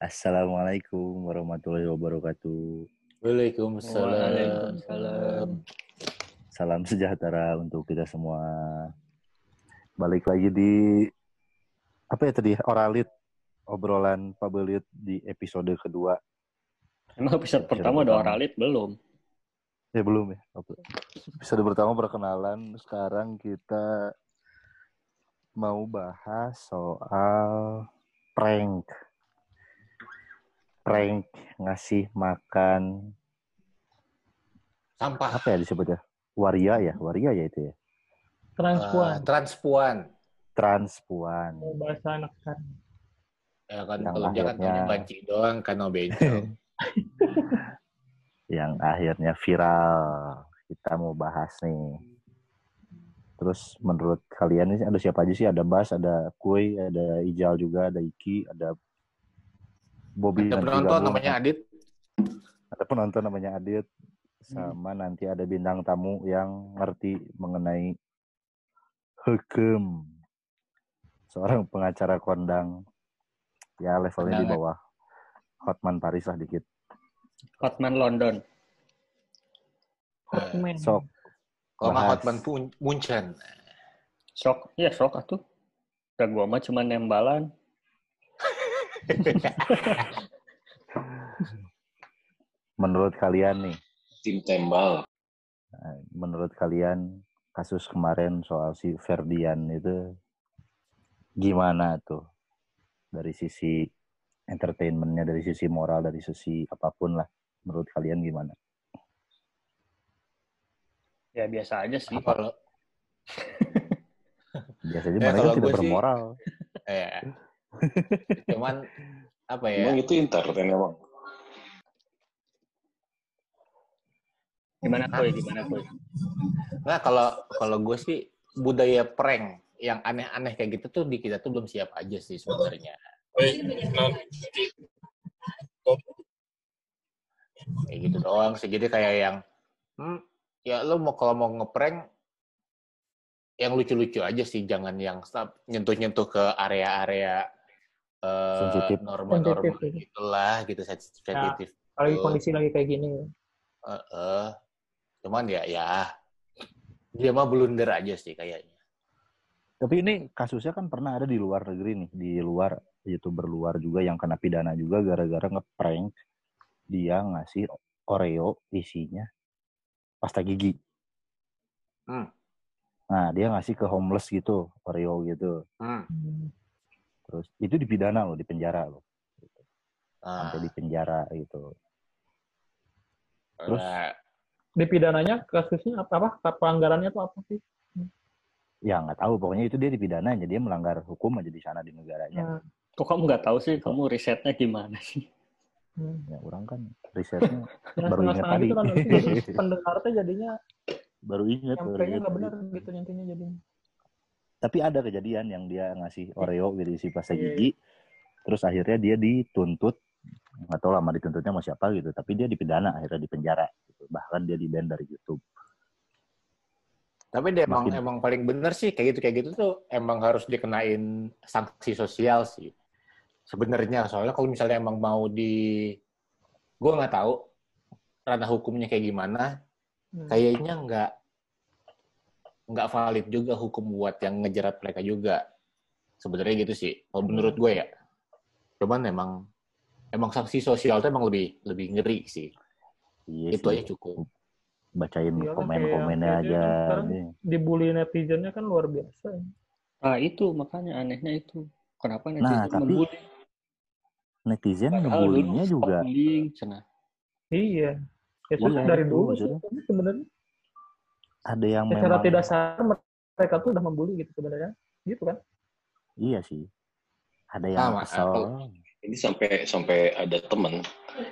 Assalamualaikum warahmatullahi wabarakatuh. Waalaikumsalam. Waalaikumsalam. Salam sejahtera untuk kita semua. Balik lagi di apa ya tadi oralit obrolan Pabelit di episode kedua. Emang episode pertama udah oralit belum? Ya belum ya. Episode pertama perkenalan. Sekarang kita mau bahas soal prank. Prank ngasih makan Sampah. apa ya disebutnya? Waria ya, waria ya itu ya. Transpuan. transpuan. Transpuan. Oh, bahasa anak kan. Ya kan Yang kalau dia kan taunya banci doang kan no bencong. yang akhirnya viral. Kita mau bahas nih. Terus menurut kalian ini ada siapa aja sih? Ada Bas, ada Kuy, ada Ijal juga, ada Iki, ada Bobby. Ada penonton gabung. namanya Adit. Ada penonton namanya Adit. Sama nanti ada bintang tamu yang ngerti mengenai hukum. Seorang pengacara kondang. Ya levelnya di Kondangan. bawah Hotman Paris lah dikit. Hotman London. Hotman. Sok. Kalau nggak. Hotman Pun- Munchen. Sok, iya sok atuh. Udah gua mah cuma nembalan. Menurut kalian nih, tim tembal Nah, menurut kalian kasus kemarin soal si Ferdian itu gimana tuh dari sisi entertainmentnya dari sisi moral dari sisi apa pun lah menurut kalian gimana Ya biasa aja sih. Kalau biasanya Ya, mereka tidak gue sih- bermoral eh, cuman apa ya? emang itu entertain emang Gimana Koy? Gimana Koy? Nah kalau kalau gue sih budaya prank yang aneh-aneh kayak gitu tuh di kita tuh belum siap aja sih sebenarnya. Kayak gitu doang sih. Jadi kayak yang hmm, ya lo mau kalau mau ngeprank yang lucu-lucu aja sih, jangan yang nyentuh-nyentuh ke area-area eh, Sensitif. norma-norma Sensitif, ya. gitulah gitu sensitif. sensitif. Apalagi Tuh. kondisi lagi kayak gini. Eh, eh. cuman ya ya dia mah blunder aja sih kayaknya. tapi ini kasusnya kan pernah ada di luar negeri nih di luar youtuber luar juga yang kena pidana juga gara-gara ngeprank dia ngasih Oreo isinya pasta gigi Hmm. nah dia ngasih ke homeless gitu Oreo gitu Hmm. Hmm. terus itu dipidana loh di penjara loh Nah, sampai di penjara gitu terus? nah, Di pidananya kasusnya apa? apa? Pelanggarannya tuh apa sih? ya nggak tahu pokoknya itu dia dipidana aja dia melanggar hukum aja di sana di negaranya Nah, Kok kamu nggak tahu sih? Kamu risetnya gimana sih? hmm. ya orang kan risetnya Baru ingat tadi. gitu kan nanti pendengarnya jadinya baru ingat nyampainya ingat nggak benar gitu nyantinya jadinya. tapi ada kejadian yang dia ngasih Oreo gitu isi pasta Iya, gigi terus akhirnya dia dituntut nggak tahu lama dituntutnya sama siapa gitu tapi dia dipidana akhirnya di penjara gitu. bahkan dia di ban dari YouTube tapi dia emang Makin- emang paling bener sih kayak gitu kayak gitu tuh emang harus dikenain sanksi sosial sih. Sebenarnya soalnya kalau misalnya emang mau di gue nggak tahu ranah hukumnya kayak gimana, Hmm. kayaknya nggak nggak valid juga hukum buat yang ngejerat mereka juga. Sebenarnya gitu sih. Kalau menurut gue ya. Cuman emang emang sanksi sosial tuh emang lebih lebih ngeri sih. iya Itu sih. aja cukup. bacain Iya kan, komen-komennya kayak- aja. Dibully netizennya kan luar biasa. Nah itu makanya anehnya itu. Kenapa Nah, netizen tapi membuli? Netizen ngebulinya juga. cenah. Iya. Ya Iya, sudah dari itu dulu sebenarnya. Ada yang secara memang tidak sadar mereka tuh udah membuli gitu sebenarnya. Gitu kan? iya sih. Ada yang Sama, kesel. ini sampai sampai ada temen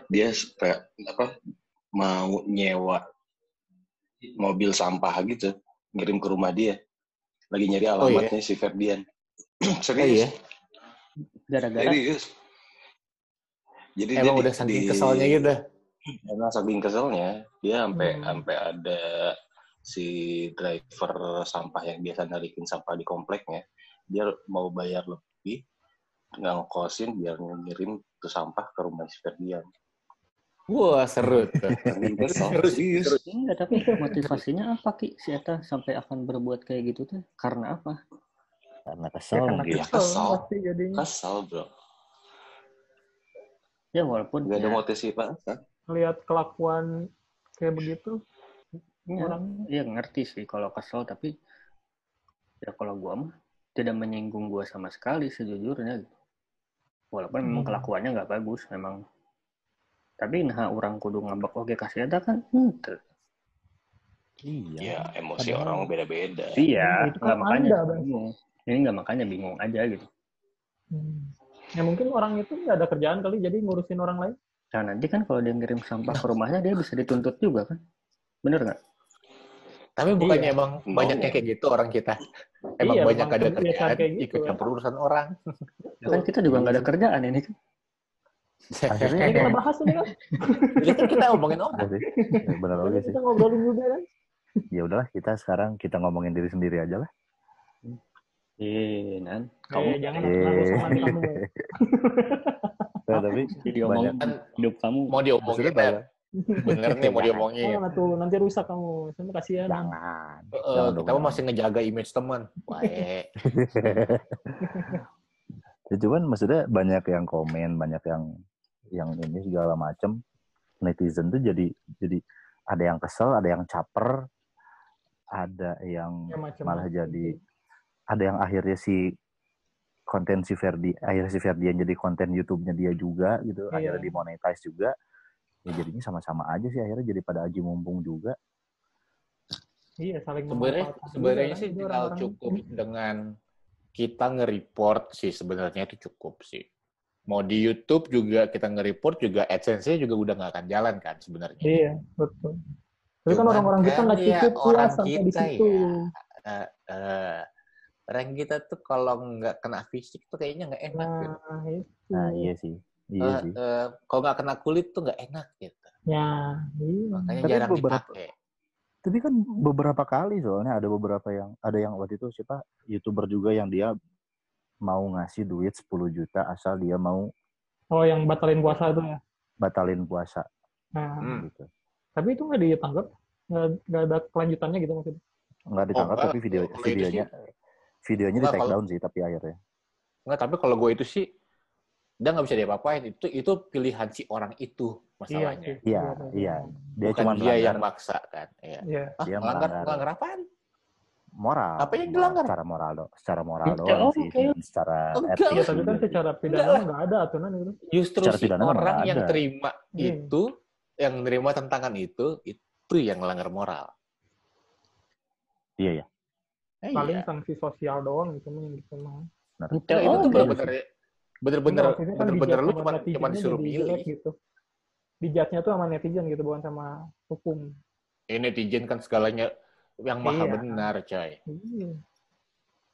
dia kayak apa mau nyewa mobil sampah gitu ngirim ke rumah dia. Lagi nyari Oh, alamatnya si Ferdian. Oh, serius iya? Gara-gara? Serius jadi emang dia udah di- saking di- keselnya gitu. Emang saking keselnya dia sampai Hmm. sampai ada si driver sampah yang biasa narikin sampah di kompleknya dia mau bayar lebih nggak ngkosin biar ngirim tuh sampah ke rumah si Ferdian. Wah, seru tuh. Kesel, serius. Enggak, tapi motivasinya apa Ki? Si Eta sampai akan berbuat kayak gitu tuh? Karena apa? Karena kesel karena mungkin. Ya kesel, jadinya kesel bro. Ya walaupun Gak ada ya, motivasi apa lihat kelakuan kayak begitu ya, orang ya ngerti sih kalau kesel tapi ya kalau gua mah tidak menyinggung gua sama sekali sejujurnya gitu. Walaupun memang Hmm. kelakuannya nggak bagus memang. Tapi nah orang kudu ngambek oke kasih ada kan? Henteu. Iya. Ya emosi Padahal- orang beda-beda. Iya, itu nggak kan makanya Anda, bingung. Ini nggak makanya bingung aja gitu. Hmm. Ya mungkin orang itu nggak ada kerjaan kali, jadi ngurusin orang lain. Nah nanti kan kalau dia ngirim sampah ke rumahnya dia bisa dituntut juga kan? Bener nggak? Tapi bukannya Iya. emang Mau. banyaknya kayak gitu orang kita. Emang Iya, banyak ada kebiasaan kerjaan, kayak gitu, ikut kan. campur urusan orang. Ya kan kita juga nggak ada kerjaan ini kan? Akhirnya Ini kita bahas ini kan. Jadi kan kita ngomongin orang. Iya sih. Ya, benar Jadi oke sih. kita ngobrolin juga kan. Ya udahlah kita sekarang kita ngomongin diri sendiri aja lah. Iya, nan. Eh, Kamu jangan Eh. terlalu sama kamu. Nah, tapi jadi Kan hidup kamu. mau diomongin ya. Bener nih mau diomongin. Jangan tuh, nanti rusak kamu. Sama kasihan. jangan. Jangan dong, kita jangan. masih ngejaga image teman. Wae. ya, cuman maksudnya banyak yang komen, banyak yang yang ini segala macem. Netizen tuh jadi jadi ada yang kesel, ada yang caper, ada yang Ya, malah jadi ada yang akhirnya si konten si Ferdi akhirnya si Ferdian jadi konten YouTube-nya dia juga gitu Iya. akhirnya dimonetize juga ya jadinya sama-sama aja sih akhirnya jadi pada aji mumpung juga Iya, saling Sebenarnya sebenarnya kan, sih tinggal cukup dengan kita nge-report sih sebenarnya itu cukup sih. Mau di YouTube juga kita nge-report juga AdSense-nya juga udah nggak akan jalan kan sebenarnya. Iya, betul. Tapi kan orang-orang kita kan nggak ya cukup orang puas sampai di kita situ. ya. Eh, eh, orang kita tuh kalau nggak kena fisik tuh kayaknya nggak enak gitu. Nah, itu. nah iya sih iya Eh, sih eh, kalau nggak kena kulit tuh nggak enak gitu. Ya, iya. Makanya Tapi jarang beberapa- dipakai. tapi kan beberapa kali soalnya ada beberapa yang ada yang waktu itu siapa youtuber juga yang dia mau ngasih duit 10 juta asal dia mau Oh, yang batalin puasa itu ya. batalin puasa Nah, Hmm. gitu tapi itu nggak ditanggap, nggak nggak ada kelanjutannya gitu maksudnya. nggak ditangkap enggak. tapi video sih- videonya videonya di Enggak, take kalau- down sih tapi akhirnya Nggak, tapi kalau gue itu sih dia nggak bisa diapa-apain. Itu itu pilihan si orang itu masalahnya. sih. Iya, iya. dia Bukan cuma dia yang maksa kan. Iya. Iya. Ah, Dia melanggar, melanggar. melanggar apaan? moral Apa yang dilanggar? secara moral do secara moral Ya, oh, sih bukan secara Enggak etis Iya, tapi kan juga. secara pidana Enggak nggak ada aturan itu. Justru Secara si orang yang ada. terima Iya. itu, yang nerima tentangan itu, itu yang melanggar moral. iya ya Eh, Paling iya. sanksi sosial doang gitu mah yang gitu mah. Nah, itu tuh Oh, bener-bener bener-bener Enggak, maksudnya kan bener-bener lu cuma cuma disuruh milih. jelek gitu. Dijudge-nya tuh sama netizen gitu, bukan sama hukum. Ini netizen kan segalanya yang maha Iya. benar, coy. Iya.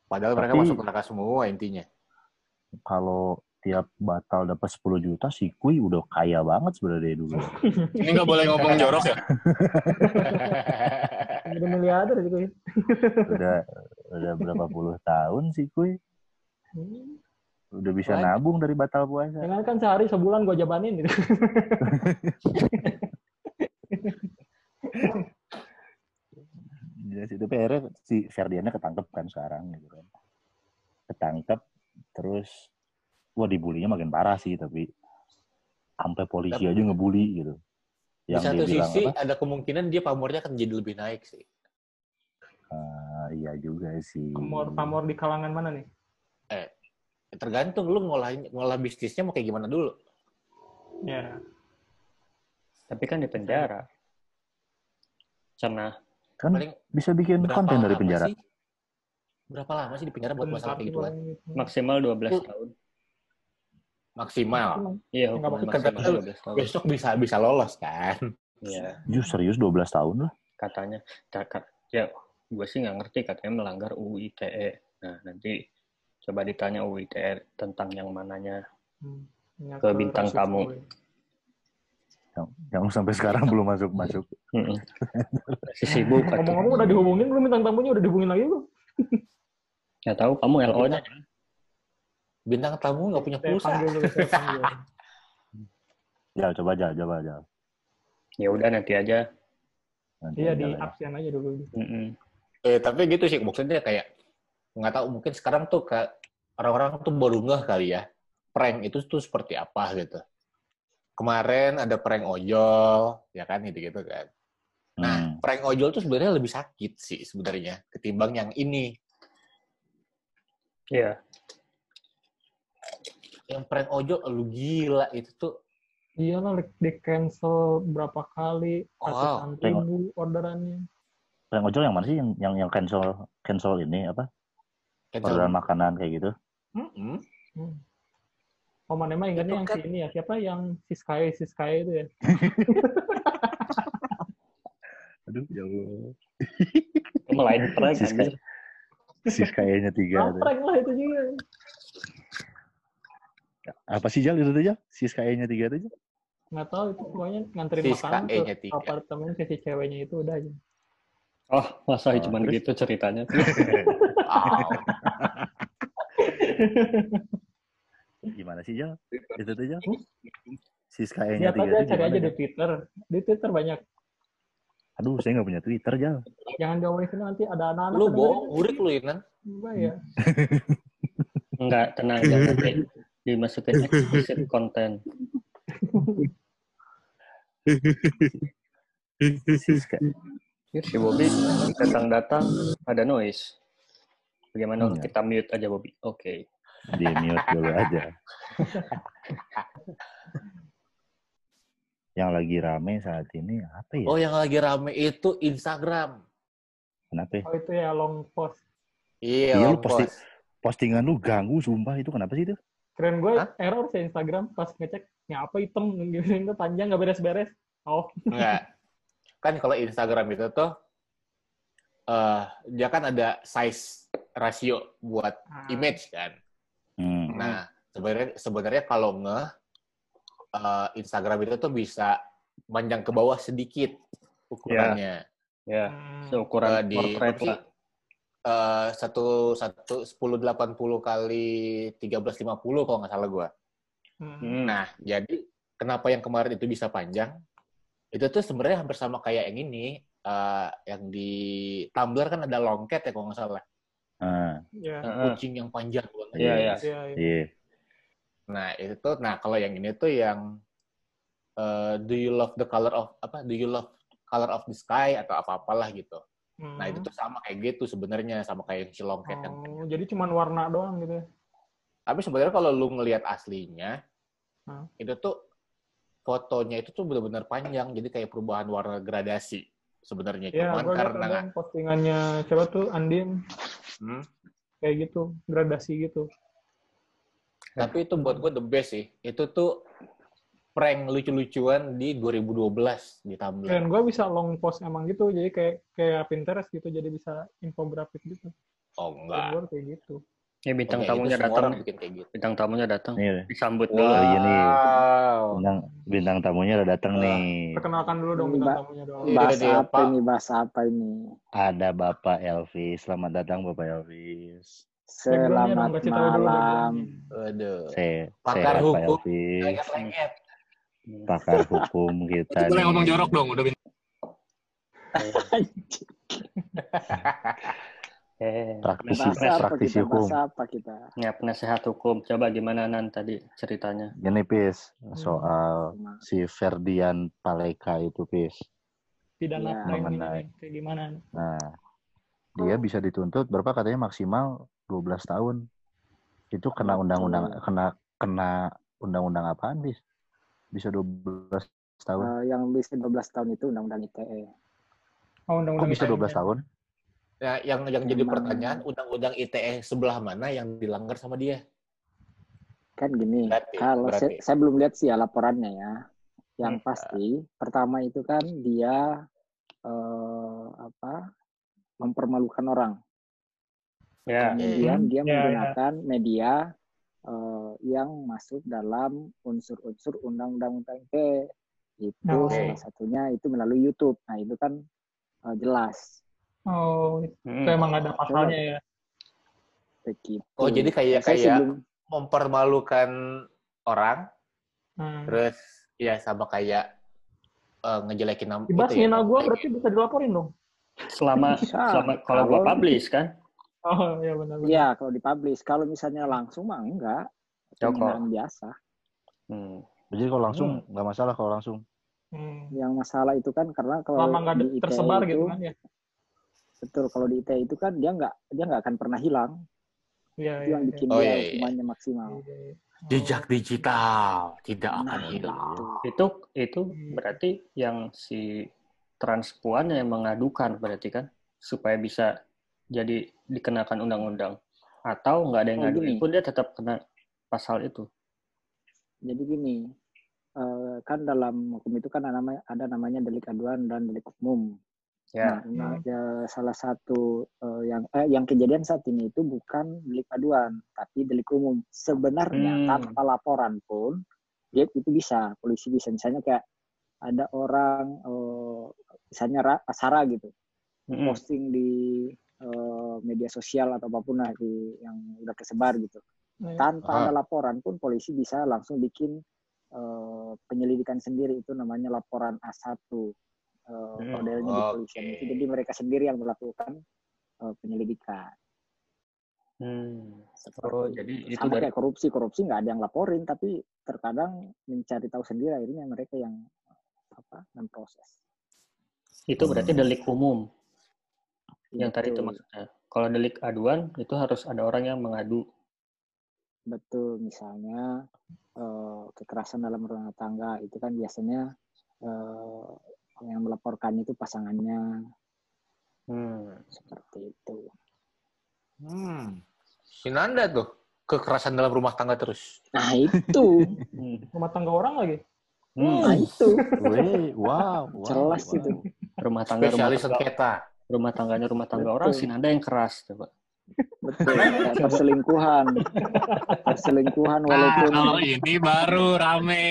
Padahal mereka Tapi- masuk neraka semua intinya. kalau tiap batal dapat 10 juta si Kui udah kaya banget sebenarnya dulu Ini nggak boleh ngomong jorok ya? Udah miliarder gitu ya. udah udah berapa puluh tahun si Kui Hmm. udah bisa Banyak. nabung dari batal puasa Jangan kan sehari sebulan gua jabanin gitu. Sih, tapi akhirnya si Ferdiannya ketangkep kan sekarang gitu kan. Ketangkep terus wah dibulinya makin parah sih tapi sampai polisi Tapi- aja ngebully gitu. Di Yang dia satu sisi apa? ada kemungkinan dia pamornya akan jadi lebih naik sih. "Ah, iya juga sih. Pamor pamor di kalangan mana nih? Tergantung lu ngolah ngolah bisnisnya mau kayak gimana dulu. Ya. Tapi kan di penjara. Karena Kan Paling bisa bikin konten dari penjara. sih? Berapa lama sih di penjara buat masalah kayak gitu kan? maksimal 12 Oh. tahun. Maksimal. Iya, Nggak hukuman maksimal kata lu, 12 tahun. Besok bisa bisa lolos kan? Iya, Jus serius 12 tahun lah. katanya. Kakak, ya, gue sih nggak ngerti katanya melanggar UU ITE. Nah, nanti coba ditanya UU ITE tentang yang mananya. Hmm. Ke bintang tamu. Yang, yang sampai sekarang belum masuk masuk. Masih sibuk. Ngomong-ngomong udah dihubungin belum bintang tamunya udah dihubungin lagi belum? Nggak tahu kamu LO-nya. Bintang tamu nggak punya Saya pulsa. panggil dulu, saya panggil. Jal, coba Jal, coba Jal. Ya udah nanti aja. Nanti Iya di ya. absen aja dulu. Mm-mm. Eh, tapi gitu sih maksudnya kayak nggak tahu mungkin sekarang tuh kayak orang-orang tuh baru ngeh kali ya prank itu tuh seperti apa gitu. Kemarin ada prank ojol, ya kan gitu-gitu kan. Nah, Hmm. prank ojol tuh sebenarnya lebih sakit sih sebenarnya ketimbang yang ini. Iya. Yang prank ojol lu gila itu tuh Iya lah, di cancel berapa kali, Wow. ratusan ribu orderannya. Prank ojol yang mana sih yang yang yang cancel cancel ini apa? Orderan makanan kayak gitu. Hmm. Oh, mana mah ingatnya yang kan- si ini ya, siapa yang si Sky, si Sky itu ya? Aduh, ya Allah. Kamu lain prank Sis anjir. Sis kayaknya tiga. Tuh. prank lah itu juga. Apa sih Jal itu tuh Jal? Sis kayaknya tiga tuh Jal? Nggak tahu itu pokoknya nganterin Si makanan ke SKE-nya tiga. apartemen ke si ceweknya itu udah aja. Oh, masa Oh, cuma terus? gitu ceritanya. Wow. Gimana sih Jal? Itu tuh Jal? Sis kayaknya Lihat tiga aja, tuh cari aja di? Twitter. Di Twitter banyak. Aduh, saya nggak punya Twitter Jal. Jangan diomongin sini nanti ada anak-anak. lu bohong, urik lu Inan. Bahaya. Enggak, tenang jangan dimasukin explicit content. Si Bobby datang-datang ada noise. Bagaimana Iya. kita mute aja Bobby? Oke. di mute dulu aja. yang lagi rame saat ini apa ya? Oh, yang lagi rame itu Instagram. Kenapa? ya? Oh itu ya long post. Iya, Iya, lu long post. Postingan lu ganggu, sumpah itu kenapa sih itu? Keren gue Hah? error sih Instagram pas ngecek nyapa hitam gitu itu panjang nggak beres-beres. Oh, Enggak. Kan kalau Instagram itu tuh eh dia kan ada size rasio buat ah, image kan. Hmm. Nah, sebenarnya sebenarnya kalau nge eh, Instagram itu tuh bisa panjang ke bawah sedikit ukurannya. Ya, hmm, seukuran Eh, di portrait lah. Eh, satu satu sepuluh delapan puluh kali tiga belas lima puluh kalau nggak salah gua. hmm. Nah, jadi kenapa yang kemarin itu bisa panjang? Itu tuh sebenarnya hampir sama kayak yang ini, eh, yang di Tumblr kan ada longket ya kalau nggak salah. Ah, Ya. Heeh. Kucing yang panjang banget. Iya, iya. Iya, iya. iya. Nah, itu tuh, nah kalau yang ini tuh yang eh, do you love the color of apa? Do you love color of the sky atau apa-apalah gitu. Hmm. Nah, itu tuh sama kayak gitu sebenarnya sama kayak yang si longket yang Oh, jadi cuman warna doang gitu. ya? Tapi sebenarnya kalau lu ngelihat aslinya, Hmm. itu tuh fotonya itu tuh benar-benar panjang, jadi kayak perubahan warna gradasi sebenarnya. Ya, Cuman karena postingannya coba tuh Andin Hmm. kayak gitu, gradasi gitu. tapi itu buat gue the best sih. Itu tuh prank lucu-lucuan di 2012 di Tumblr. Dan gue bisa long post emang gitu, jadi kayak kayak Pinterest gitu, jadi bisa infografis gitu. Oh Dan enggak. gue kayak gitu. Ya bintang Oke, tamunya datang. bikin kayak gitu. Bintang tamunya datang. Nih, Disambut Wow. dulu. Oh, iya nih. Wow. bintang bintang tamunya udah datang nih. Perkenalkan dulu dong bintang tamunya dong. Iya, Bahas dia, apa ini? Bahas apa ini? Ada Bapak Elvis. Selamat datang Bapak Elvis. Selamat malam. Waduh. Saya, Pakar hukum. Elvis. Lengket-lengket. Pakar hukum kita Boleh ngomong jorok dong, udah bintang. Eh, Praktisi, Bahas apa praktisi kita? hukum. Apa kita? ya penasehat hukum. Coba gimana Nan tadi ceritanya? Gini, Pis. Hmm. Soal si Ferdian Paleka itu, Pis. Pidana Iya. ini Mengenai. kayak gimana? Nah, dia bisa dituntut berapa katanya maksimal 12 tahun. Itu kena undang-undang kena kena undang-undang apaan, Bis? Bisa 12 tahun. Eh, yang bisa 12 tahun itu undang-undang ITE. Oh, Kok undang-undang bisa 12 ITE-nya. tahun? Nah, yang yang jadi Memang- pertanyaan undang-undang ITE sebelah mana yang dilanggar sama dia? Kan gini, Berarti- kalau berarti. saya, saya belum lihat sih ya laporannya ya. Yang Hmm. pasti pertama itu kan dia eh, apa? mempermalukan orang. Ya, Kemudian dia Ya, ya. menggunakan media eh, yang masuk dalam unsur-unsur undang-undang ITE. Itu Oke. salah satunya itu melalui YouTube. Nah itu kan eh, jelas Oh, itu Hmm. emang ada pasalnya ya. begitu. Oh, jadi kayak Saya kayak sebelum- mempermalukan orang Hmm. terus ya sama kayak eh, ngejelekin nama Ibas itu ya, gue berarti bisa dilaporin dong. Selama Bisa. selama kalau gua Kalau- publish kan. Oh, iya benar. Iya, kalau dipublish. Kalau misalnya langsung mah enggak. Ya, Penghinaan biasa. Hmm. Jadi kalau langsung nggak masalah kalau langsung. Hmm. Yang masalah itu kan karena kalau Lama nggak di ada- ITE tersebar itu, gitu kan ya. Betul, kalau di ITE itu kan dia nggak dia nggak akan pernah hilang. Iya, Itu iya. yang iya. bikin Oh, dia iya, iya. hukumannya maksimal. Iya, iya. Oh. jejak digital tidak akan Nah, hilang. itu. Itu itu berarti yang si transpuan yang mengadukan berarti kan supaya bisa jadi dikenakan undang-undang atau nggak ada yang Oh, ngaduin pun dia tetap kena pasal itu. Jadi gini, eh, kan dalam hukum itu kan ada namanya, ada namanya delik aduan dan delik umum. Ya. Nah, nah, ya, salah satu eh, yang eh, yang kejadian saat ini itu bukan delik aduan, tapi delik umum. Sebenarnya Hmm. tanpa laporan pun dia itu bisa, polisi bisa. Misalnya kayak ada orang eh, misalnya Ra- Sarah gitu, Mm-mm. posting di eh, media sosial atau apa pun lah di yang udah tersebar gitu. Iya. Tanpa ada laporan pun polisi bisa langsung bikin eh, penyelidikan sendiri itu namanya laporan A1 eh, Hmm, modelnya di oke. polisian itu jadi mereka sendiri yang melakukan eh, penyelidikan Hmm. seperti Oh, jadi itu sama dari kayak korupsi korupsi nggak ada yang laporin tapi terkadang mencari tahu sendiri akhirnya mereka yang apa memproses itu berarti delik umum yang tadi itu maksudnya. Kalau delik aduan itu harus ada orang yang mengadu. betul misalnya eh, kekerasan dalam rumah tangga itu kan biasanya eh, yang melaporkan itu pasangannya Hmm. seperti itu Hmm. Si Nanda tuh kekerasan dalam rumah tangga terus. nah itu Hmm. Rumah tangga orang lagi. nah Hmm. itu Weh, wow, wow, Jelas wow. itu. Rumah tangga rumah Spesialis tangga, sengketa. Rumah tangganya rumah tangga Betul. orang sih ada yang keras coba. betul perselingkuhan perselingkuhan Nah, walaupun kalau ini baru rame.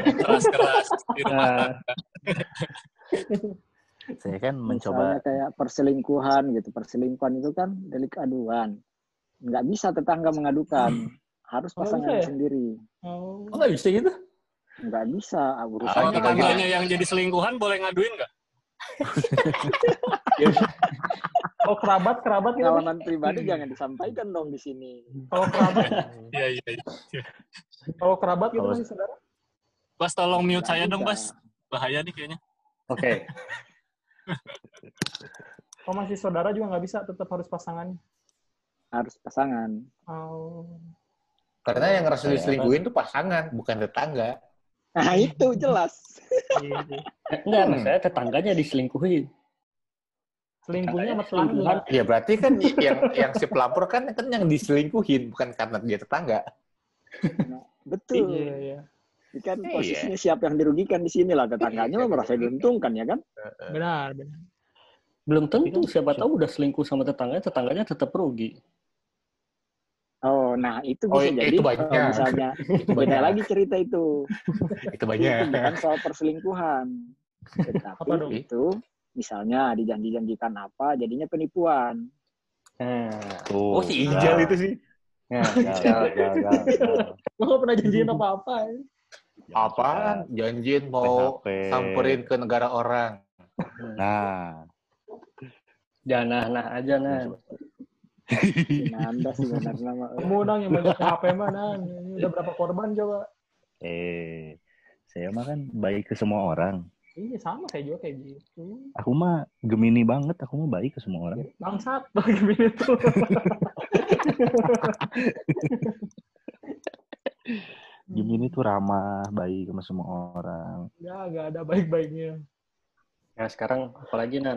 Keras-keras. di rumah Nah, Saya kan misalnya mencoba kayak perselingkuhan gitu perselingkuhan itu kan delik aduan nggak bisa tetangga mengadukan harus Oh, pasangan ya? sendiri Oh. Oh, nggak bisa gitu? nggak bisa ah, Kalau urusannya kita tetangganya yang jadi selingkuhan boleh ngaduin nggak? Oh, kerabat, kerabat gitu. pengalaman pribadi jangan disampaikan dong di sini Kalau kerabat, Iya, iya. iya. kalau kerabat gitu Kalau- masih saudara. Bas, tolong mute saya dong. Bas. Bahaya nih kayaknya. Oke. Kalau masih saudara juga nggak bisa, tetap harus pasangan. harus pasangan Oh. Karena yang ngerasa Kayak diselingkuhin tuh pasangan, bukan tetangga. Nah itu jelas Iya, iya. Enggak, Hmm. maksudnya tetangganya diselingkuhin. Selingkuhnya sama Selingkuhan. tetangga. Ya berarti kan yang yang si pelapor kan kan yang diselingkuhin, bukan karena dia tetangga. betul Iya, iya. Ini kan Iya. posisinya siapa yang dirugikan di sini lah tetangganya mah merasa diuntungkan ya kan Benar, benar. Belum tentu, siapa tahu udah selingkuh sama tetangganya, tetangganya tetap rugi. Oh nah itu Oh, bisa itu jadi banyak. kalau misalnya Itu beda banyak. lagi cerita itu Itu itu banyak. bukan soal perselingkuhan tetapi Apa dong? itu misalnya dijanji-janjikan apa jadinya penipuan Nah, tuh. Oh, si Ijal itu sih. nah Gal, gal, gal, gal, gal. Lo nggak pernah janjiin apa-apa. ya. Apaan? Janjiin mau PHP. samperin ke negara orang. Nah, jangan nah-nah aja, nah. Ini anda sih benar nama Kamu dong yang banyak HP mana? Ini udah berapa korban coba? eh, saya mah kan baik ke semua orang. Iya sama saya juga kayak gitu. Aku mah Gemini banget, aku mah baik ke semua orang. Bangsat bagaimana tuh. Gemini tuh ramah, baik sama semua orang. Enggak, enggak ada baik-baiknya. Nah, sekarang apalagi yang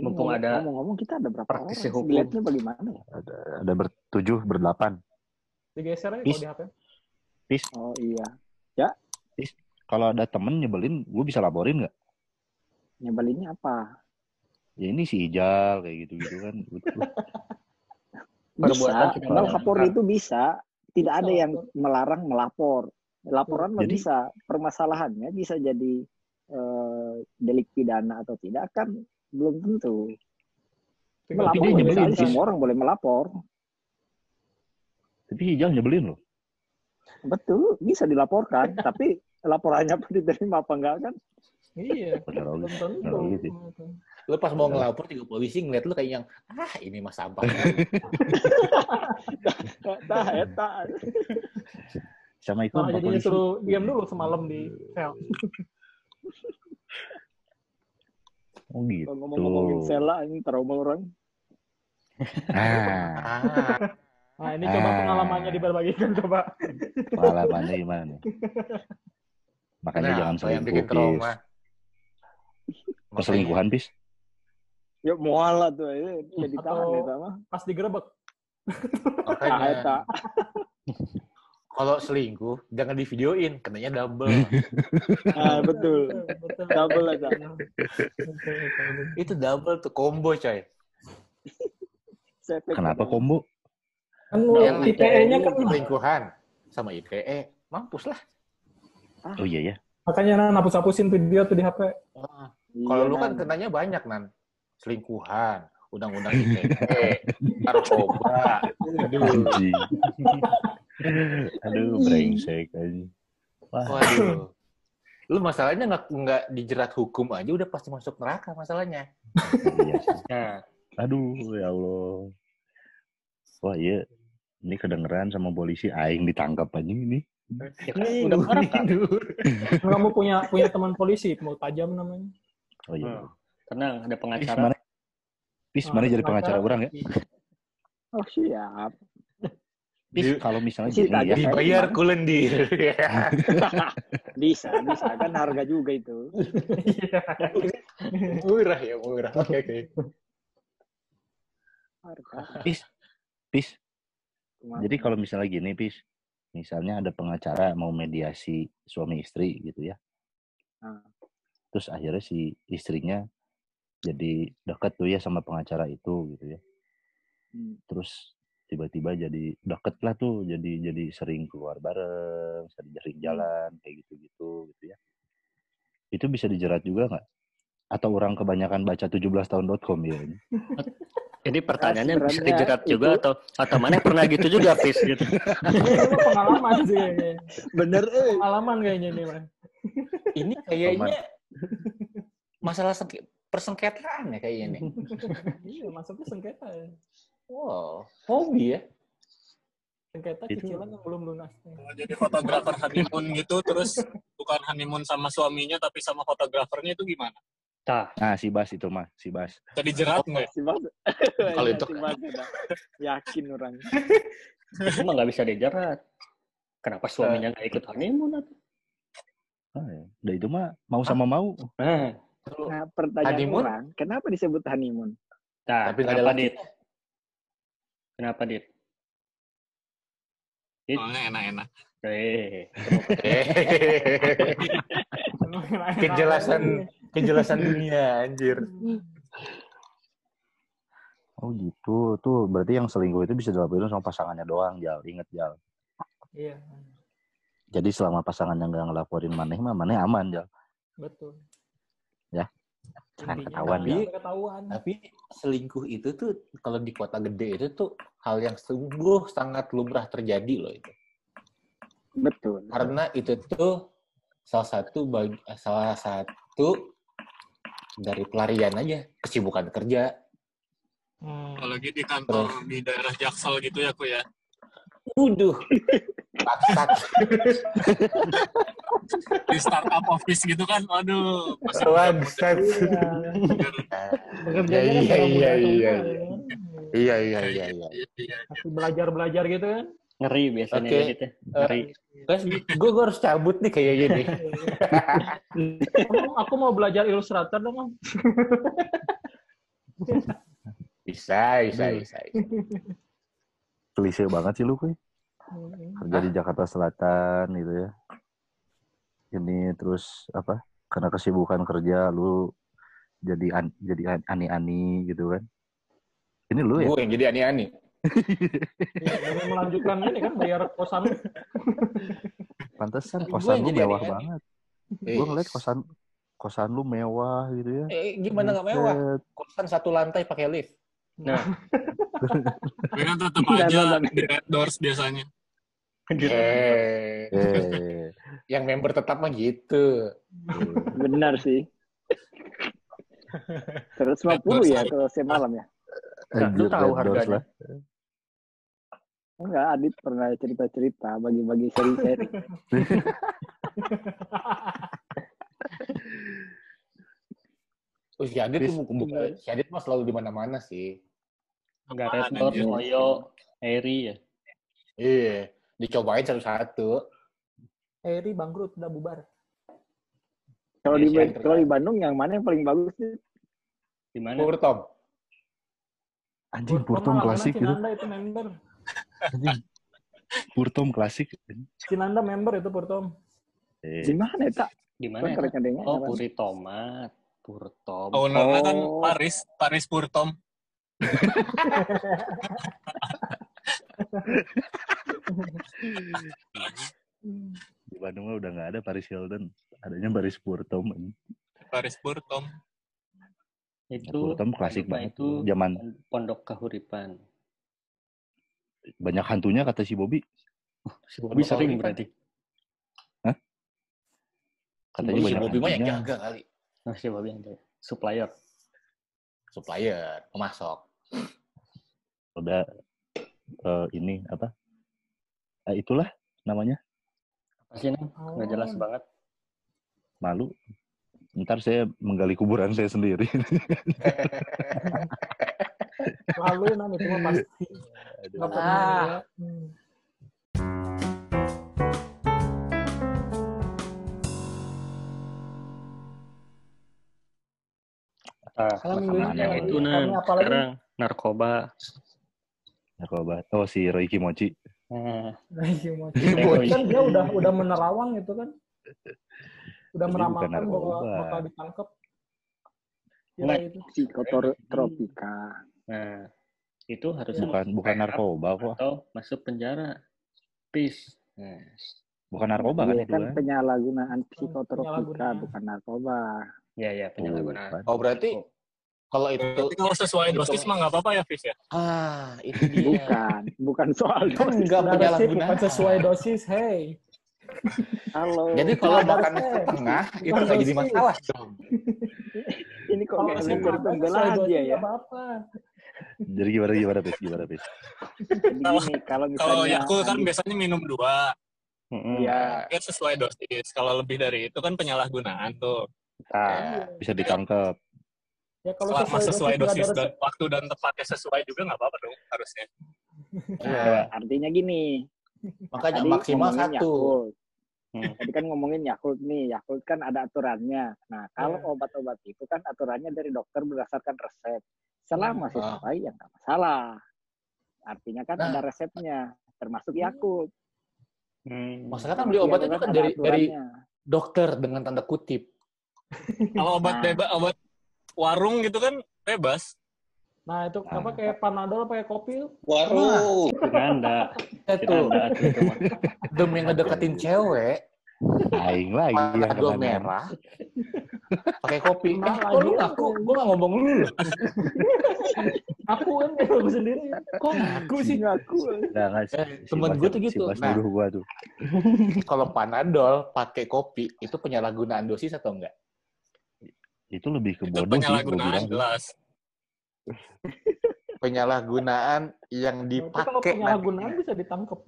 mumpung ada ngomong-ngomong kita ada berapa orang praktisi sih? hukum. Lihatnya bagaimana ya Ada, ada bertujuh, berdelapan. Digeser aja Bis. kalau di HP. oh iya Kalau ada temen nyebelin, gue bisa laporin nggak? nyebelinnya apa Ya ini si Ijal kayak gitu-gitu kan. Perbuatan bisa kalau lapor itu bisa tidak ada Bisa, yang melarang melapor laporan mah Jadi- bisa permasalahannya bisa jadi eh, delik pidana atau tidak kan belum tentu melapor dia boleh nyebelin, Sis. semua orang boleh melapor Tapi Hijal nyebelin loh. betul bisa dilaporkan tapi laporannya apa diterima apa enggak kan Iya. Belum tentu. Sih. Lu pas mau ngelapor tiga polisi ngeliat lu kayak yang ah ini mah sampah. tak eta Sama itu polisi. suruh diam dulu semalam di sel. Oh gitu. Kalau ngomong-ngomongin sela ini trauma orang Ah, ah, Nah ini coba Ah. pengalamannya diberbagikan coba. pengalamannya gimana nih? Makanya jangan kenapa yang selingkuh, bikin Pis. trauma? Perselingkuhan, Pis. ya mual lah tuh ini jadi tahan eta mah Pas digerebek. Makanya kalau selingkuh jangan di videoin, kenanya double. ah betul Betul. Double aja. Itu double tuh combo coy. Kenapa kombo? Kan lu IPE-nya kan selingkuhan sama IPE, mampus lah. Oh iya ya. makanya nan hapus-hapusin video tuh di HP. Ah, Iya, Kalau lu kan Nan. kenanya banyak nan, selingkuhan, undang-undang ITE, narkoba, aduh, Anjing. Aduh, brengsek aja. Wah, waduh. Lu masalahnya nggak nggak dijerat hukum aja udah pasti masuk neraka masalahnya. iya sih. Nah, Aduh, ya Allah. Wah iya, ini kedengeran sama polisi, aing ditangkap aja ini. Ya kan, udah merekam. Kamu punya punya teman polisi, mau tajam namanya. Oh iya. Hmm. Tenang, ada Pis, pengacara. mana? Pis, mana jadi pengacara orang ya? oh siap Di- kalau misalnya Sih, gini ya. dibayar kulendir. bisa bisa kan harga juga itu Iya. murah ya murah. Oke oke. harga Pis, Pis. Cuma- Jadi kalau misalnya gini, Pis. Misalnya ada pengacara mau mediasi suami istri gitu ya. Ah. Terus akhirnya si istrinya jadi dekat tuh ya sama pengacara itu gitu ya. Hmm. Terus tiba-tiba jadi deket lah tuh, jadi jadi sering keluar bareng, sering sering jalan kayak gitu-gitu gitu ya. Itu bisa dijerat juga nggak? Atau orang kebanyakan baca 17tahun.com ya ini? Jadi pertanyaannya Nah, bisa dijerat juga itu- atau atau mana pernah gitu juga, Fis gitu. Ini pengalaman sih kayaknya. bener eh Pengalaman kayaknya ini, Man. Ini kayaknya masalah sengke- persengketaan ya kayaknya nih. Iya, masuknya sengketa ya. Wow, hobi ya. Sengketa cicilan yang belum lunas. Jadi fotografer honeymoon gitu, terus bukan honeymoon sama suaminya, tapi sama fotografernya itu gimana? Tah, Nah, si Bas itu mah, si Bas. Bisa dijerat nggak? ya? si Bas Kalau Iya, itu- si Bas udah yakin orang itu mah nggak bisa dijerat. Kenapa suaminya nggak ikut honeymoon? atau? Ah, ya. Udah itu mah mau sama mau. Nah, nah pertanyaan Honeymoon? orang kenapa disebut honeymoon nah Tapi nggak ada kenapa, laki. Kenapa, Dit? Dit? Soalnya enak-enak. Eh, Kejelasan kejelasan dunia anjir. Oh gitu. Tuh berarti yang selingkuh itu bisa dilakuin sama pasangannya doang, Jal. Ingat, Jal. Iya, Jadi selama pasangannya nggak ngelaporin maneh mah maneh aman, Jal. betul. Ya. Ketahuan, boleh ketahuan. Tapi selingkuh itu tuh kalau di kota gede itu tuh hal yang sungguh sangat lumrah terjadi loh itu. betul Karena itu tuh salah satu bagi, salah satu dari pelarian aja kesibukan kerja. Hmm. Apalagi di kantor di daerah Jaksel gitu ya, aku ya. Waduh. Bangsat. Di startup office gitu kan, aduh. Bangsat. Iya. Pekerjaannya Iya, iya, iya, iya. Iya iya iya iya. Iya, iya. Masih belajar-belajar gitu kan. ngeri biasanya Oke. gitu. Ngeri. Guys, gue harus cabut nih kayak gini. Aku mau belajar Illustrator dong, Om. Bisa, bisa, bisa. Klise banget sih lu, kuy. Kerja di Jakarta Selatan gitu ya. Ini terus apa? Karena kesibukan kerja lu jadi an- jadi an- ani-ani gitu kan. Ini lu ya? Gue yang jadi. Iya, demi melanjutkan ini kan bayar kosan. Pantesan kosan lu mewah aneh-aneh. banget. Eh, Gue ngeliat kosan kosan lu mewah gitu ya. Eh, gimana nggak mewah? Kosan satu lantai pakai lift. Nah, Tapi kan tetap aja di red doors biasanya. Eh, Eh, yang member tetap mah gitu. Benar sih. 150 ya kalau semalam ya. Nah, lu tahu harganya? Enggak, Adit pernah cerita-cerita bagi-bagi seri-seri. Oh, si Adit tuh buku buku. Si Adit mah selalu di mana-mana sih. Enggak Red anjir? Oyo, Eri ya. Iya, dicobain satu-satu. Eri bangkrut udah bubar. Kalau Iya, di yang kalau di Bandung yang mana yang paling bagus sih? Di mana? Pur Tom. Anjing Purtom Purtom klasik gitu. Cinanda itu member. Anjing. Purtom klasik. Cinanda member itu Purtom. Eh, Di mana ya, Tak? Di Kan mana? ya? Oh, Puri Tomat. Purtom. Ownernya kan Oh. Paris, Paris Purtom. di Bandung mah udah nggak ada Paris Hilton. Adanya Paris Purtom. Paris Purtom. Itu Purtom klasik banget. Itu Zaman Pondok Kahuripan. banyak hantunya kata si Bobby. Si Bobby Pondok sering Kahuripan. berarti. Katanya Si banyak Bobby mah yang jaga kali. Nah, si Bobby yang jaga. Supplier. Supplier, pemasok. Udah eh, ini apa? Eh, itulah namanya. Apa sih, Nang? Nggak jelas Oh. banget. Malu. Ntar saya menggali kuburan saya sendiri. Lalu nan itu mah pasti. Nggak pernah. Ah. ya. Hmm. Nah, minggu ini lagi? itu, Nan. lagi? Sekarang narkoba. Narkoba. Oh si Roy Kimochi. Iya, Egois. kan dia udah udah menerawang itu kan. Udah meramalkan bahwa bakal ditangkap. Ya, Nah, itu. Psikotropika. nah, itu harus Bukan bukan narkoba kok. atau masuk penjara. Peace. Nah, Bukan narkoba kan Iya itu kan kan? penyalahgunaan psikotropika penyalahgunaan. bukan narkoba. ya ya penyalahgunaan. Oh berarti kalau itu Tapi kalau sesuai dosis mah nggak apa-apa ya, Fis ya? ah itu dia. Bukan, bukan soal Kan dosis. sih penyalahgunaan. bukan sesuai dosis, hey. Halo. Jadi kalau makan setengah itu nggak jadi masalah dong. ini kok Kalau kayak kan pembelaan dia ya. nggak apa-apa. Jadi gimana gimana pis gimana pis? Kalau Kalau Yakult kan biasanya minum dua. Iya, ya sesuai dosis. Kalau lebih dari itu kan penyalahgunaan tuh. Nah, Bisa ditangkap. Ya kalau Selama sesuai, sesuai dosis, dosis dan waktu dan tempatnya sesuai juga nggak apa-apa dong harusnya. Iya. artinya gini. Makanya Tadi maksimal satu. Yakult. Hmm. Tadi kan ngomongin Yakult nih, Yakult kan ada aturannya. Nah, kalau Iya. obat-obat itu kan aturannya dari dokter berdasarkan resep. Selama Ah. sesuai, ya nggak masalah. Artinya kan Nah. ada resepnya, termasuk Yakult. Hmm. Masalah kan beli obat itu Yakult kan ada dari dari aturannya. dokter dengan tanda kutip. Kalau obat Nah. bebas, obat warung gitu kan bebas. Nah, itu Ah. apa kayak panadol pakai kopi Waduh. Anda, Itu demi ngedeketin cewek, Aing lagi yang panadol kena. merah, pakai kopi. Nah, Eh, kok lu ngaku? aku. Gue nggak ngomong lu. aku kan kayak aku sendiri. Kok ngaku sih? Ngaku. Nggak, nggak, si- Eh, si temen gue tuh gitu. Si Nah. gua tuh. Kalau panadol pakai kopi itu penyalahgunaan dosis atau enggak? Itu lebih ke Itu bodoh sih gua penyalahgunaan bilang. jelas. Penyalahgunaan yang Itu kalau dipakai penyalahgunaan nantinya. bisa ditangkap.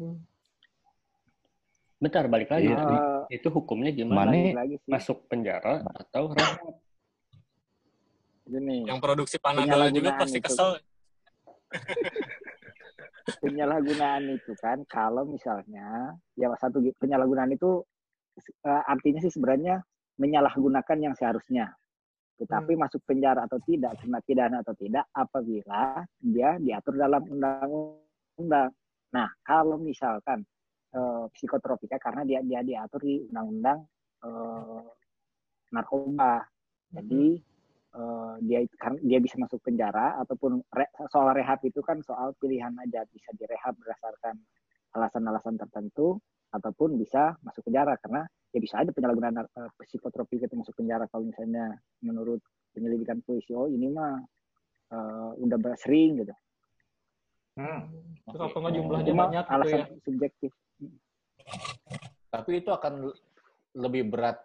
Bentar balik lagi. Eh, Itu hukumnya gimana? Sih. Masuk penjara atau rehab? Gini, Yang produksi panadol juga pasti itu. kesel. penyalahgunaan itu kan kalau misalnya ya satu penyalahgunaan itu eh, artinya sih sebenarnya menyalahgunakan yang seharusnya tetapi masuk penjara atau tidak kena pidana atau tidak apabila dia diatur dalam undang-undang. Nah kalau misalkan eh, psikotropika karena dia dia diatur di undang-undang eh, narkoba. Jadi eh, dia karena dia bisa masuk penjara ataupun re- soal rehab itu kan soal pilihan aja. Bisa direhab berdasarkan alasan-alasan tertentu ataupun bisa masuk penjara. Karena ya bisa aja penyalahgunaan uh, psikotropika itu masuk penjara kalau misalnya menurut penyelidikan polisi oh ini mah uh, udah bersering gitu Hmm. Terus Oke. atau nggak jumlahnya cuma banyak gitu alasan ya. subjektif Tapi itu akan lebih berat.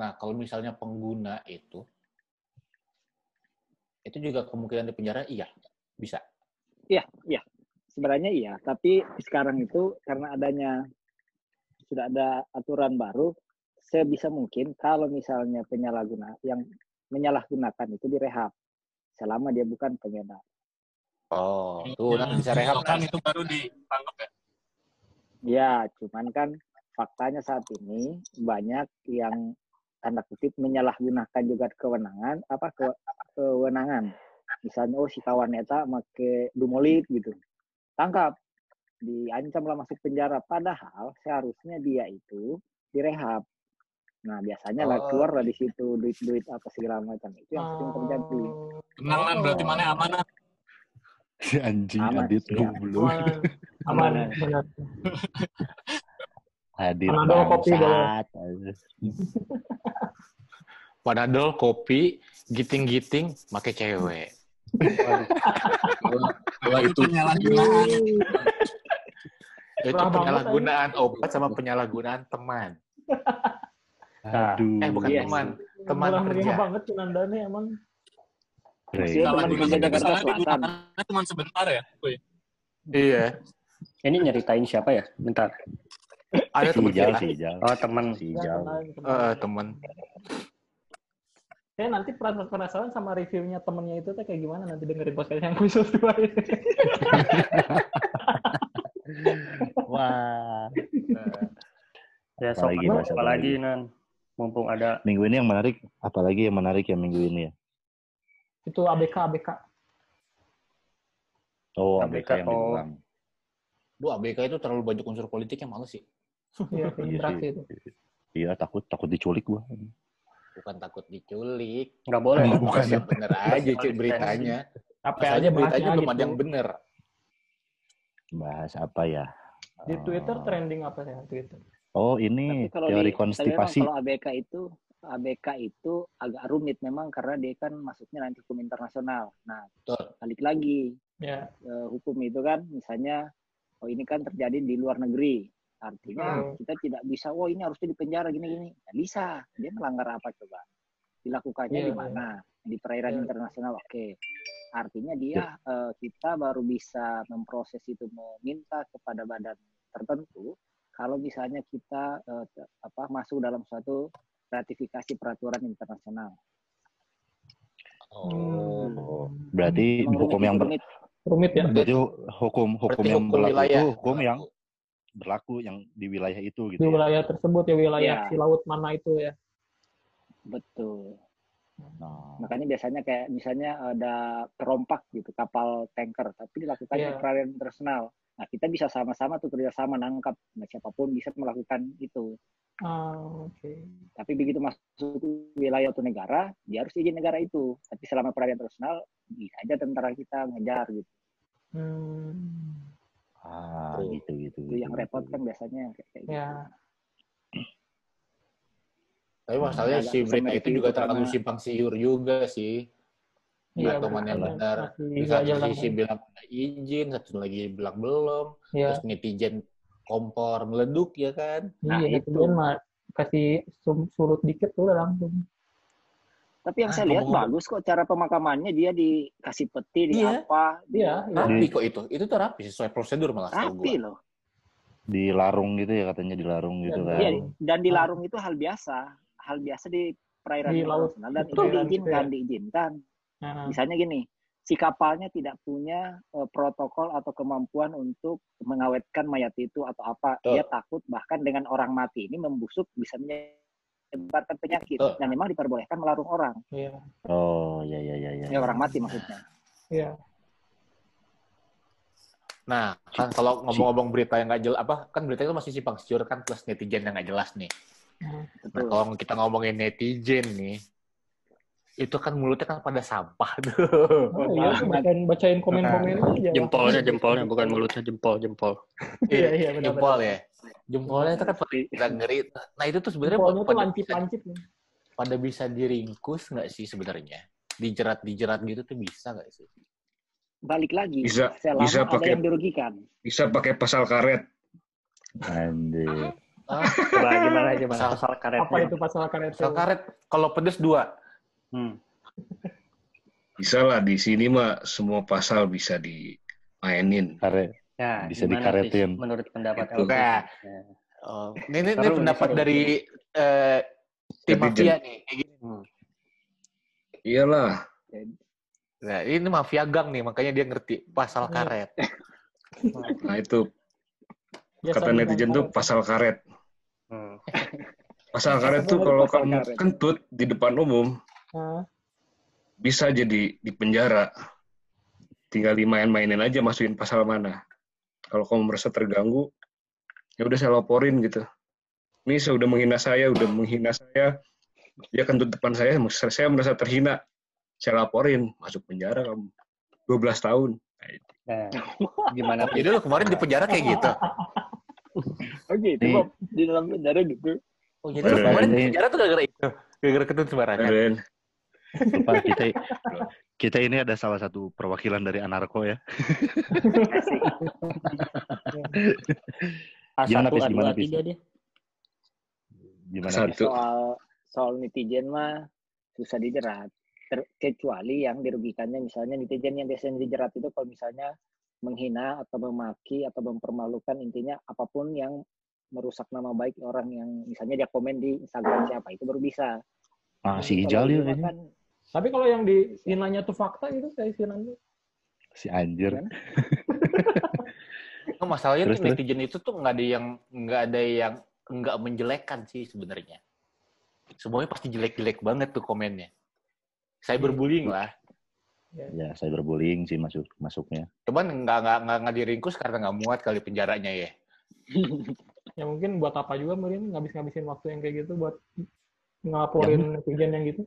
Nah, kalau misalnya pengguna itu, itu juga kemungkinan di penjara, iya, bisa. Iya, iya. Sebenarnya iya, tapi sekarang itu karena adanya sudah ada aturan baru, sebisa mungkin kalau misalnya penyalahguna yang menyalahgunakan itu direhab selama dia bukan pengedar. Oh, tuh nanti bisa rehab kan kan? itu baru ditangkap ya. Ya, cuman kan faktanya saat ini banyak yang tanda kutip menyalahgunakan juga kewenangan apa ke, kewenangan. Misalnya oh si kawan eta make dumolit gitu. Tangkap, diancam lah masuk penjara padahal seharusnya dia itu direhab. Nah, biasanya lah Oh. keluar lah di situ duit-duit apa segala macam itu yang sering terjadi. Oh. Tenang kan berarti mana amanah. Si anjing Aman, Adit siap. goblok. Aman, aman, benar. Adit Panadol kopi bangsat. Panadol, kopi, giting-giting, make cewek. Kalau itu penyalahgunaan. Itu penyalahgunaan obat sama penyalahgunaan teman. Aduh. Eh, bukan Iya teman, teman Murah kerja. banget Nanda nih emang. Salah teman kerja Jakarta Selatan. cuma sebentar ya. Wih. Iya. Ini nyeritain siapa ya? Bentar. Ada Si teman Ijal, kita. si Ijal. Oh, teman. Si Ijal. Eh, teman. Saya nanti penasaran sama reviewnya temennya itu kayak gimana nanti dengerin podcast yang khusus dua ini. Wah. Ya, sok Apalagi, apa Mas, apalagi apalagi? nan. Mumpung ada Minggu ini yang menarik, apalagi yang menarik ya minggu ini ya? itu ABK ABK. Oh, ABK, ABK yang oh. diulang. Duh, ABK itu terlalu banyak unsur politiknya males sih. Iya, Iya itu. Iya, takut takut diculik gua. Bukan takut diculik. nggak boleh. Bukan Bukan bener aja cuy beritanya. Apa aja beritanya belum ada gitu. yang bener. Bahas apa ya? Di Twitter Oh. trending apa ya Twitter? Oh, Tapi ini kalau teori di, konstipasi. kalau ABK itu ABK itu agak rumit memang karena dia kan masuknya nanti hukum internasional. Nah, Betul. balik lagi Ya. eh, hukum itu kan misalnya oh ini kan terjadi di luar negeri. Artinya Hmm. kita tidak bisa oh ini harusnya di penjara gini-gini. Nggak bisa. Dia melanggar apa coba? Dilakukannya Iya, di mana? Di perairan Iya. internasional. Oke. Artinya dia eh, kita baru bisa memproses itu meminta kepada badan tertentu kalau misalnya kita te- apa masuk dalam suatu ratifikasi peraturan internasional. Oh. Hmm. Berarti Memang hukum rumit yang ber, rumit. ya. berarti hukum hukum Berarti yang hukum berlaku wilayah. itu hukum yang berlaku yang di wilayah itu gitu. Di ya? wilayah tersebut ya wilayah Iya. si laut mana itu ya. Betul. Nah, Makanya biasanya kayak misalnya ada perompak gitu kapal tanker, tapi dilakukan di Iya. perairan internasional. Nah kita bisa sama-sama tuh kerjasama nangkap, nah, siapa pun bisa melakukan itu. Ah, oke. Tapi begitu masuk wilayah atau negara, dia harus izin negara itu. Tapi selama perairan internasional, bisa aja tentara kita ngejar gitu. Hmm. ah, gitu gitu. Itu yang repot kan biasanya kayak kayak gitu. Ya. Tapi masalahnya si berita itu juga karena- terlalu simpang siur juga sih. Iya, yang benar. benar. Masih Di nggak satu jelas. sisi bilang ada izin, satu lagi bilang belum. Iya. Terus netizen kompor meleduk ya kan. Nah, Iya, itu. mah kasih surut dikit tuh udah langsung. Tapi yang Ah, saya lihat ngomong-ngomong. bagus kok cara pemakamannya dia dikasih peti, di Iya. apa, di Iya, iya. Rapi kok itu. Itu tuh rapi sesuai prosedur malah rapi loh. Di larung gitu ya katanya di larung gitu Iya, kan. Iya, dan di Ah. larung itu hal biasa, hal biasa di perairan Di laut, internasional dan di itu diizinkan, itu diizinkan. Nah, Misalnya gini, si kapalnya tidak punya eh, protokol atau kemampuan untuk mengawetkan mayat itu atau apa, Betul. dia takut bahkan dengan orang mati ini membusuk bisa menyebarkan penyakit. Betul. Dan memang diperbolehkan melarung orang, iya. Oh, ya ya ya ya. ya orang mati maksudnya. Iya. Nah, kan kalau ngomong-ngomong berita yang nggak jelas, apa kan berita itu masih simpang siur kan plus netizen yang nggak jelas nih. Nah, Betul. kalau kita ngomongin netizen nih, itu kan mulutnya kan pada sampah tuh. Oh iya, bacain bacain komen-komen aja. Jempolnya, jempolnya bukan mulutnya, jempol, jempol. Iya, iya, benar. Jempol ya. Jempolnya itu kan pada ngeri. Nah itu tuh sebenarnya tuh pada bisa, lancip-lancip. nih. pada bisa diringkus nggak sih sebenarnya? Dijerat-dijerat gitu tuh bisa nggak sih? balik lagi Bisa- selama bisa ada pakai- yang dirugikan. Bisa pakai pasal karet. Anjir. Ah, Coba gimana aja bang? Pasal- Pasal karetnya. Apa itu pasal karet? pasal karet kalau pedes dua. Hmm. Bisa lah di sini mah semua pasal bisa dimainin. Karet. Ya, Bisa gimana, dikaretin. Tis, Menurut pendapat Itu. Nah. Ya. Oh, ini, ini, pendapat dari eh, tim mafia nih. Kayak gini. Hmm. Iyalah. Nah, ini mafia gang nih, makanya dia ngerti pasal Hmm. karet. Nah itu Biasa kata netizen tuh karet. pasal karet. Hmm. Pasal karet tuh kalau karet. kamu kentut di depan umum Hah? bisa jadi di penjara. Tinggal dimain-mainin aja masukin pasal mana. Kalau kamu merasa terganggu, ya udah saya laporin gitu. Ini saya udah menghina saya, udah menghina saya. Dia kentut depan saya, saya merasa terhina. Saya laporin, masuk penjara kamu. 12 tahun. Nah. Nah, gimana? Jadi lo kemarin di penjara kayak gitu. Oh gitu, Nih. Bob. Di dalam penjara gitu. Oh, jadi Keren. kemarin penjara tuh gara-gara itu. Gara-gara kentut sembarangan. Lupa kita kita ini ada salah satu perwakilan dari Anarko ya. Asik. A1, Gimana, Pis? A2, Gimana, A3 Pis? dia. Gimana? Satu. Soal soal netizen mah susah dijerat Ter- kecuali yang dirugikannya misalnya netizen yang biasanya dijerat itu kalau misalnya menghina atau memaki atau mempermalukan intinya apa pun yang merusak nama baik orang yang misalnya dia komen di Instagram siapa itu baru bisa. Ah, si Ijal ya kan Tapi kalau yang dihinanya tuh fakta gitu kayak sinanya. Si anjir. Gimana? Nah, masalahnya Terus, tuh terus. netizen itu tuh nggak ada yang nggak ada yang nggak menjelekkan sih sebenarnya. Semuanya pasti jelek-jelek banget tuh komennya. Cyberbullying lah. Ya, cyberbullying sih masuk masuknya. Cuman nggak nggak nggak diringkus karena nggak muat kali penjaranya ya. Ya mungkin buat apa juga mungkin ngabis-ngabisin waktu yang kayak gitu buat ngelaporin netizen yang gitu.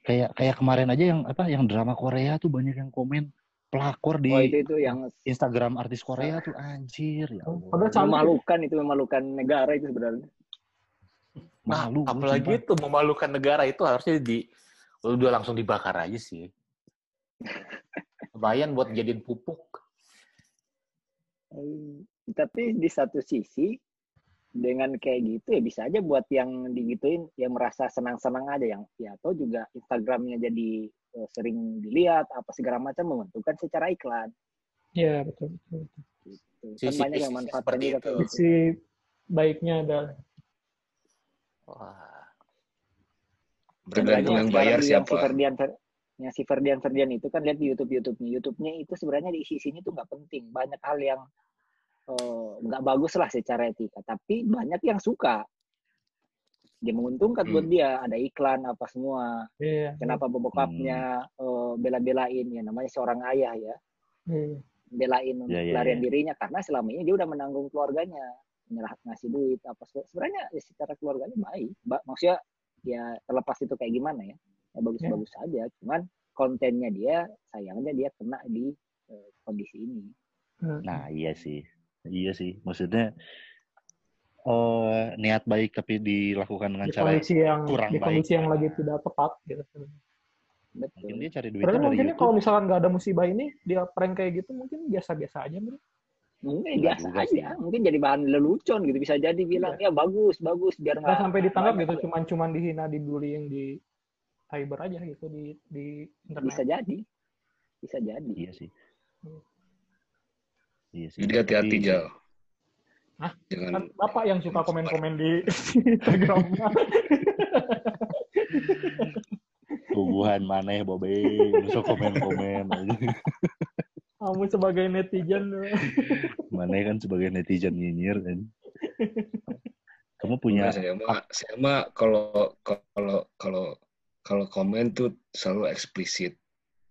Kayak kayak kemarin aja yang apa yang drama Korea tuh banyak yang komen pelakor di oh itu itu yang Instagram artis Korea tuh anjir ya Allah. Padahal cantik. memalukan itu memalukan negara itu sebenarnya. Nah, Malu gua, apalagi itu memalukan negara itu harusnya di udah langsung dibakar aja sih. Lumayan buat jadiin pupuk. Tapi di satu sisi dengan kayak gitu ya bisa aja buat yang digituin yang merasa senang-senang aja yang ya atau juga Instagramnya jadi eh, sering dilihat apa segala macam menguntungkan secara iklan. Iya betul. betul. Gitu. Kan Sisi banyak yang seperti juga itu. kayak gitu. Sisi baiknya adalah Wah. Tergantung yang Sekarang bayar yang si siapa. Ferdian Fer- yang si Ferdian Ferdian itu kan lihat di YouTube YouTube-nya. YouTube-nya itu sebenarnya di sini tuh nggak penting. Banyak hal yang eh, nggak bagus lah secara etika, tapi banyak yang suka. Dia menguntungkan buat Hmm. dia, ada iklan apa semua. iya. Kenapa bokapnya eh, bela-belain ya namanya seorang ayah ya, Iya. belain untuk Ya, ya, pelarian ya. dirinya karena selama ini dia udah menanggung keluarganya, menyerah ngasih duit apa se- sebenarnya ya secara keluarganya baik. Ba- maksudnya ya terlepas itu kayak gimana ya, ya bagus-bagus saja. Cuman kontennya dia sayangnya dia kena di eh, kondisi ini. Nah, iya sih. Iya sih. Maksudnya eh niat baik tapi dilakukan dengan Di cara kondisi yang kurang di baik. kondisi yang lagi tidak tepat gitu. mungkin Betul. dia cari duitnya Karena dari mungkin YouTube. kalau misalkan nggak ada musibah ini dia prank kayak gitu mungkin biasa-biasa aja bro. Mungkin biasa aja, sih. mungkin jadi bahan lelucon gitu bisa jadi bilang ya bagus bagus biar Nggak sampai ditangkap gitu, yang- cuman cuman dihina, dibullying di cyber aja gitu di di internet. bisa jadi, bisa jadi. Iya sih. Iya sih. Jadi hati-hati Jal. Hah? Jangan Kan bapak yang suka komen-komen di Instagramnya. Tubuhan maneh Bobe, bisa komen-komen aja. Kamu sebagai netizen Maneh kan sebagai netizen nyinyir kan. Kamu punya Enggak, saya mah saya mah kalau kalau kalau kalau komen tuh selalu eksplisit.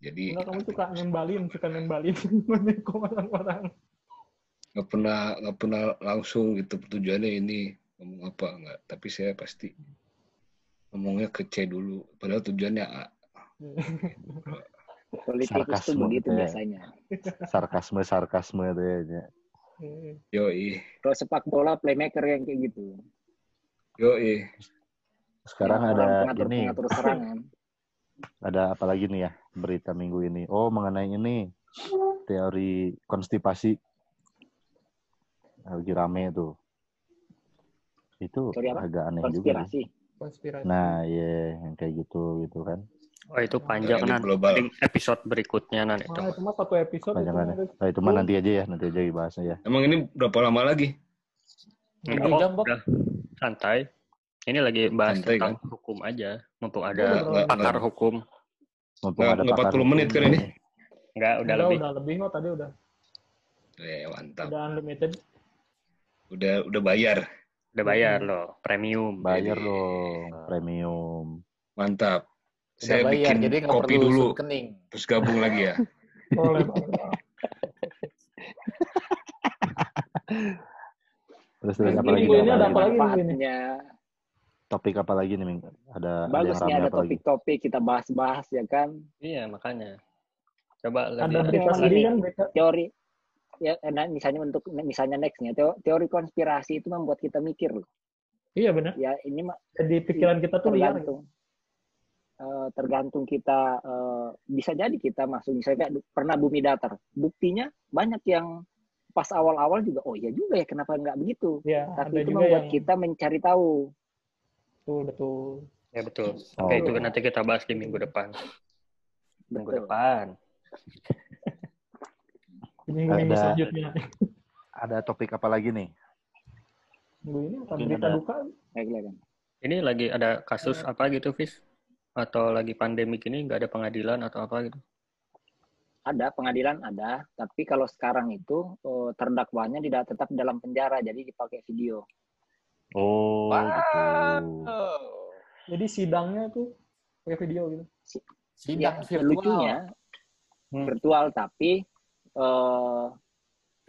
Jadi Enggak, kamu suka nembalin, suka nembalin komentar orang. Nggak pernah nggak pernah langsung gitu tujuannya ini ngomong apa enggak. Tapi saya pasti ngomongnya ke C dulu. Padahal tujuannya A. Politikus tuh begitu gitu ya. biasanya. sarkasme sarkasme tuh ya. Yoi. Kalau sepak bola playmaker yang kayak gitu. Yoi. Sekarang Yang ada pengatur ini, pengatur serangan. ada apa lagi nih ya berita minggu ini? Oh, mengenai ini teori konstipasi lagi rame tuh. Itu Teori apa? agak aneh juga. sih. Konspirasi. Konspirasi. Nah, iya yang kayak gitu gitu kan. Oh itu panjang Elit nan. global. Di episode berikutnya nan itu. Nah, itu mah satu episode itu Panjangannya. mah Nah, itu mah nanti aja ya, nanti aja dibahasnya ya. Emang ini berapa lama lagi? Enggak kok, jam, Bob. udah santai. Ini lagi bahas Santai, tentang hukum aja. Mumpung ada udah, pakar udah. hukum. Mumpung Nggak- ada nggak pakar 40 menit hukum kan ini? Enggak, udah udah lebih. udah lebih kok tadi udah Eh, mantap. udah unlimited. Udah udah bayar. Udah bayar loh, premium. Bayar Jadi- dong, premium. Mantap. Udah Saya bayar, bikin jadi kopi perlu dulu, kening. terus gabung lagi ya. Boleh. Terus terus Ini apa lagi? ini ada apa lagi? Manfaatnya. Topik apa lagi nih, Ming? Ada ada Bagus nih ada topik-topik kita bahas-bahas ya kan. Iya, makanya. Coba Ada lebih ini kan berita. teori ya nah, misalnya untuk misalnya nextnya teo- teori konspirasi itu membuat kita mikir loh. Iya benar. Ya ini Jadi pikiran kita tuh liar. tergantung Eh, tergantung kita eh, bisa jadi kita masuk misalnya kayak pernah bumi datar buktinya banyak yang pas awal-awal juga oh iya juga ya kenapa nggak begitu Ya, tapi itu juga membuat yang kita mencari tahu betul betul. Ya betul. Oh. Oke, itu nanti kita bahas di minggu depan. Minggu Betul. depan. Ini minggu Ada- selanjutnya. Ada topik apa lagi nih? Minggu ini apa Mungkin berita ada- duka? Kayak kelihatan. Ini lagi ada kasus apa gitu, Fis? Atau lagi pandemik ini nggak ada pengadilan atau apa gitu? ada pengadilan ada tapi kalau sekarang itu eh, terdakwanya tidak tetap dalam penjara jadi dipakai video Oh, gitu. Jadi sidangnya tuh pakai video gitu. Sidang Ya, virtual. lucunya Hmm. virtual tapi eh,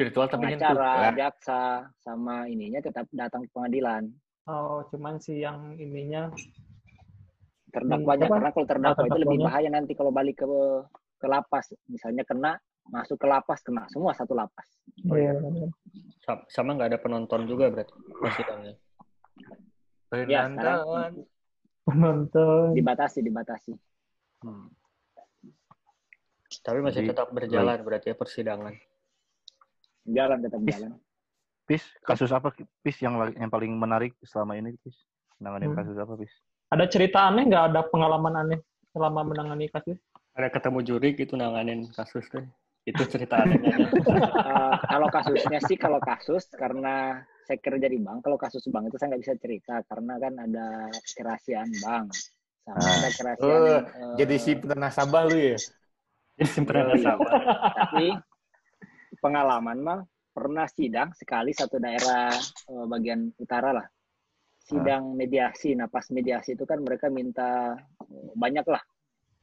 Virtual tapi pengacara, nyentuh. jaksa sama ininya tetap datang ke pengadilan. Oh, cuman si yang ininya Terdakwanya apa? karena kalau terdakwa itu lebih bahaya nanti kalau balik ke ke lapas, misalnya kena masuk ke lapas kena semua satu lapas. Oh, iya. Iya, Sama nggak ada penonton juga berarti persidangannya. Ya, Penonton. penonton. dibatasi, dibatasi. Hmm. Tapi masih Jadi, tetap berjalan berarti ya persidangan. Jalan tetap Is- jalan. Pis, kasus apa Pis yang yang paling menarik selama ini Pis? Nanganin Hmm. kasus apa Pis? Ada cerita aneh nggak? Ada pengalaman aneh selama menangani kasus? Ada ketemu juri gitu nanganin kasus tuh. Itu cerita anehnya. Eh, kalau kasusnya sih kalau kasus karena saya kerja di bank, kalau kasus bank itu saya nggak bisa cerita karena kan ada kerahasiaan bank sama Ah. ada kerahasiaan Oh, yang, eh, Jadi si nasabah lu ya? Yoi. nasabah. tapi pengalaman mah pernah sidang sekali satu daerah eh, bagian utara lah. Sidang mediasi. Nah pas mediasi itu kan mereka minta eh, banyak lah.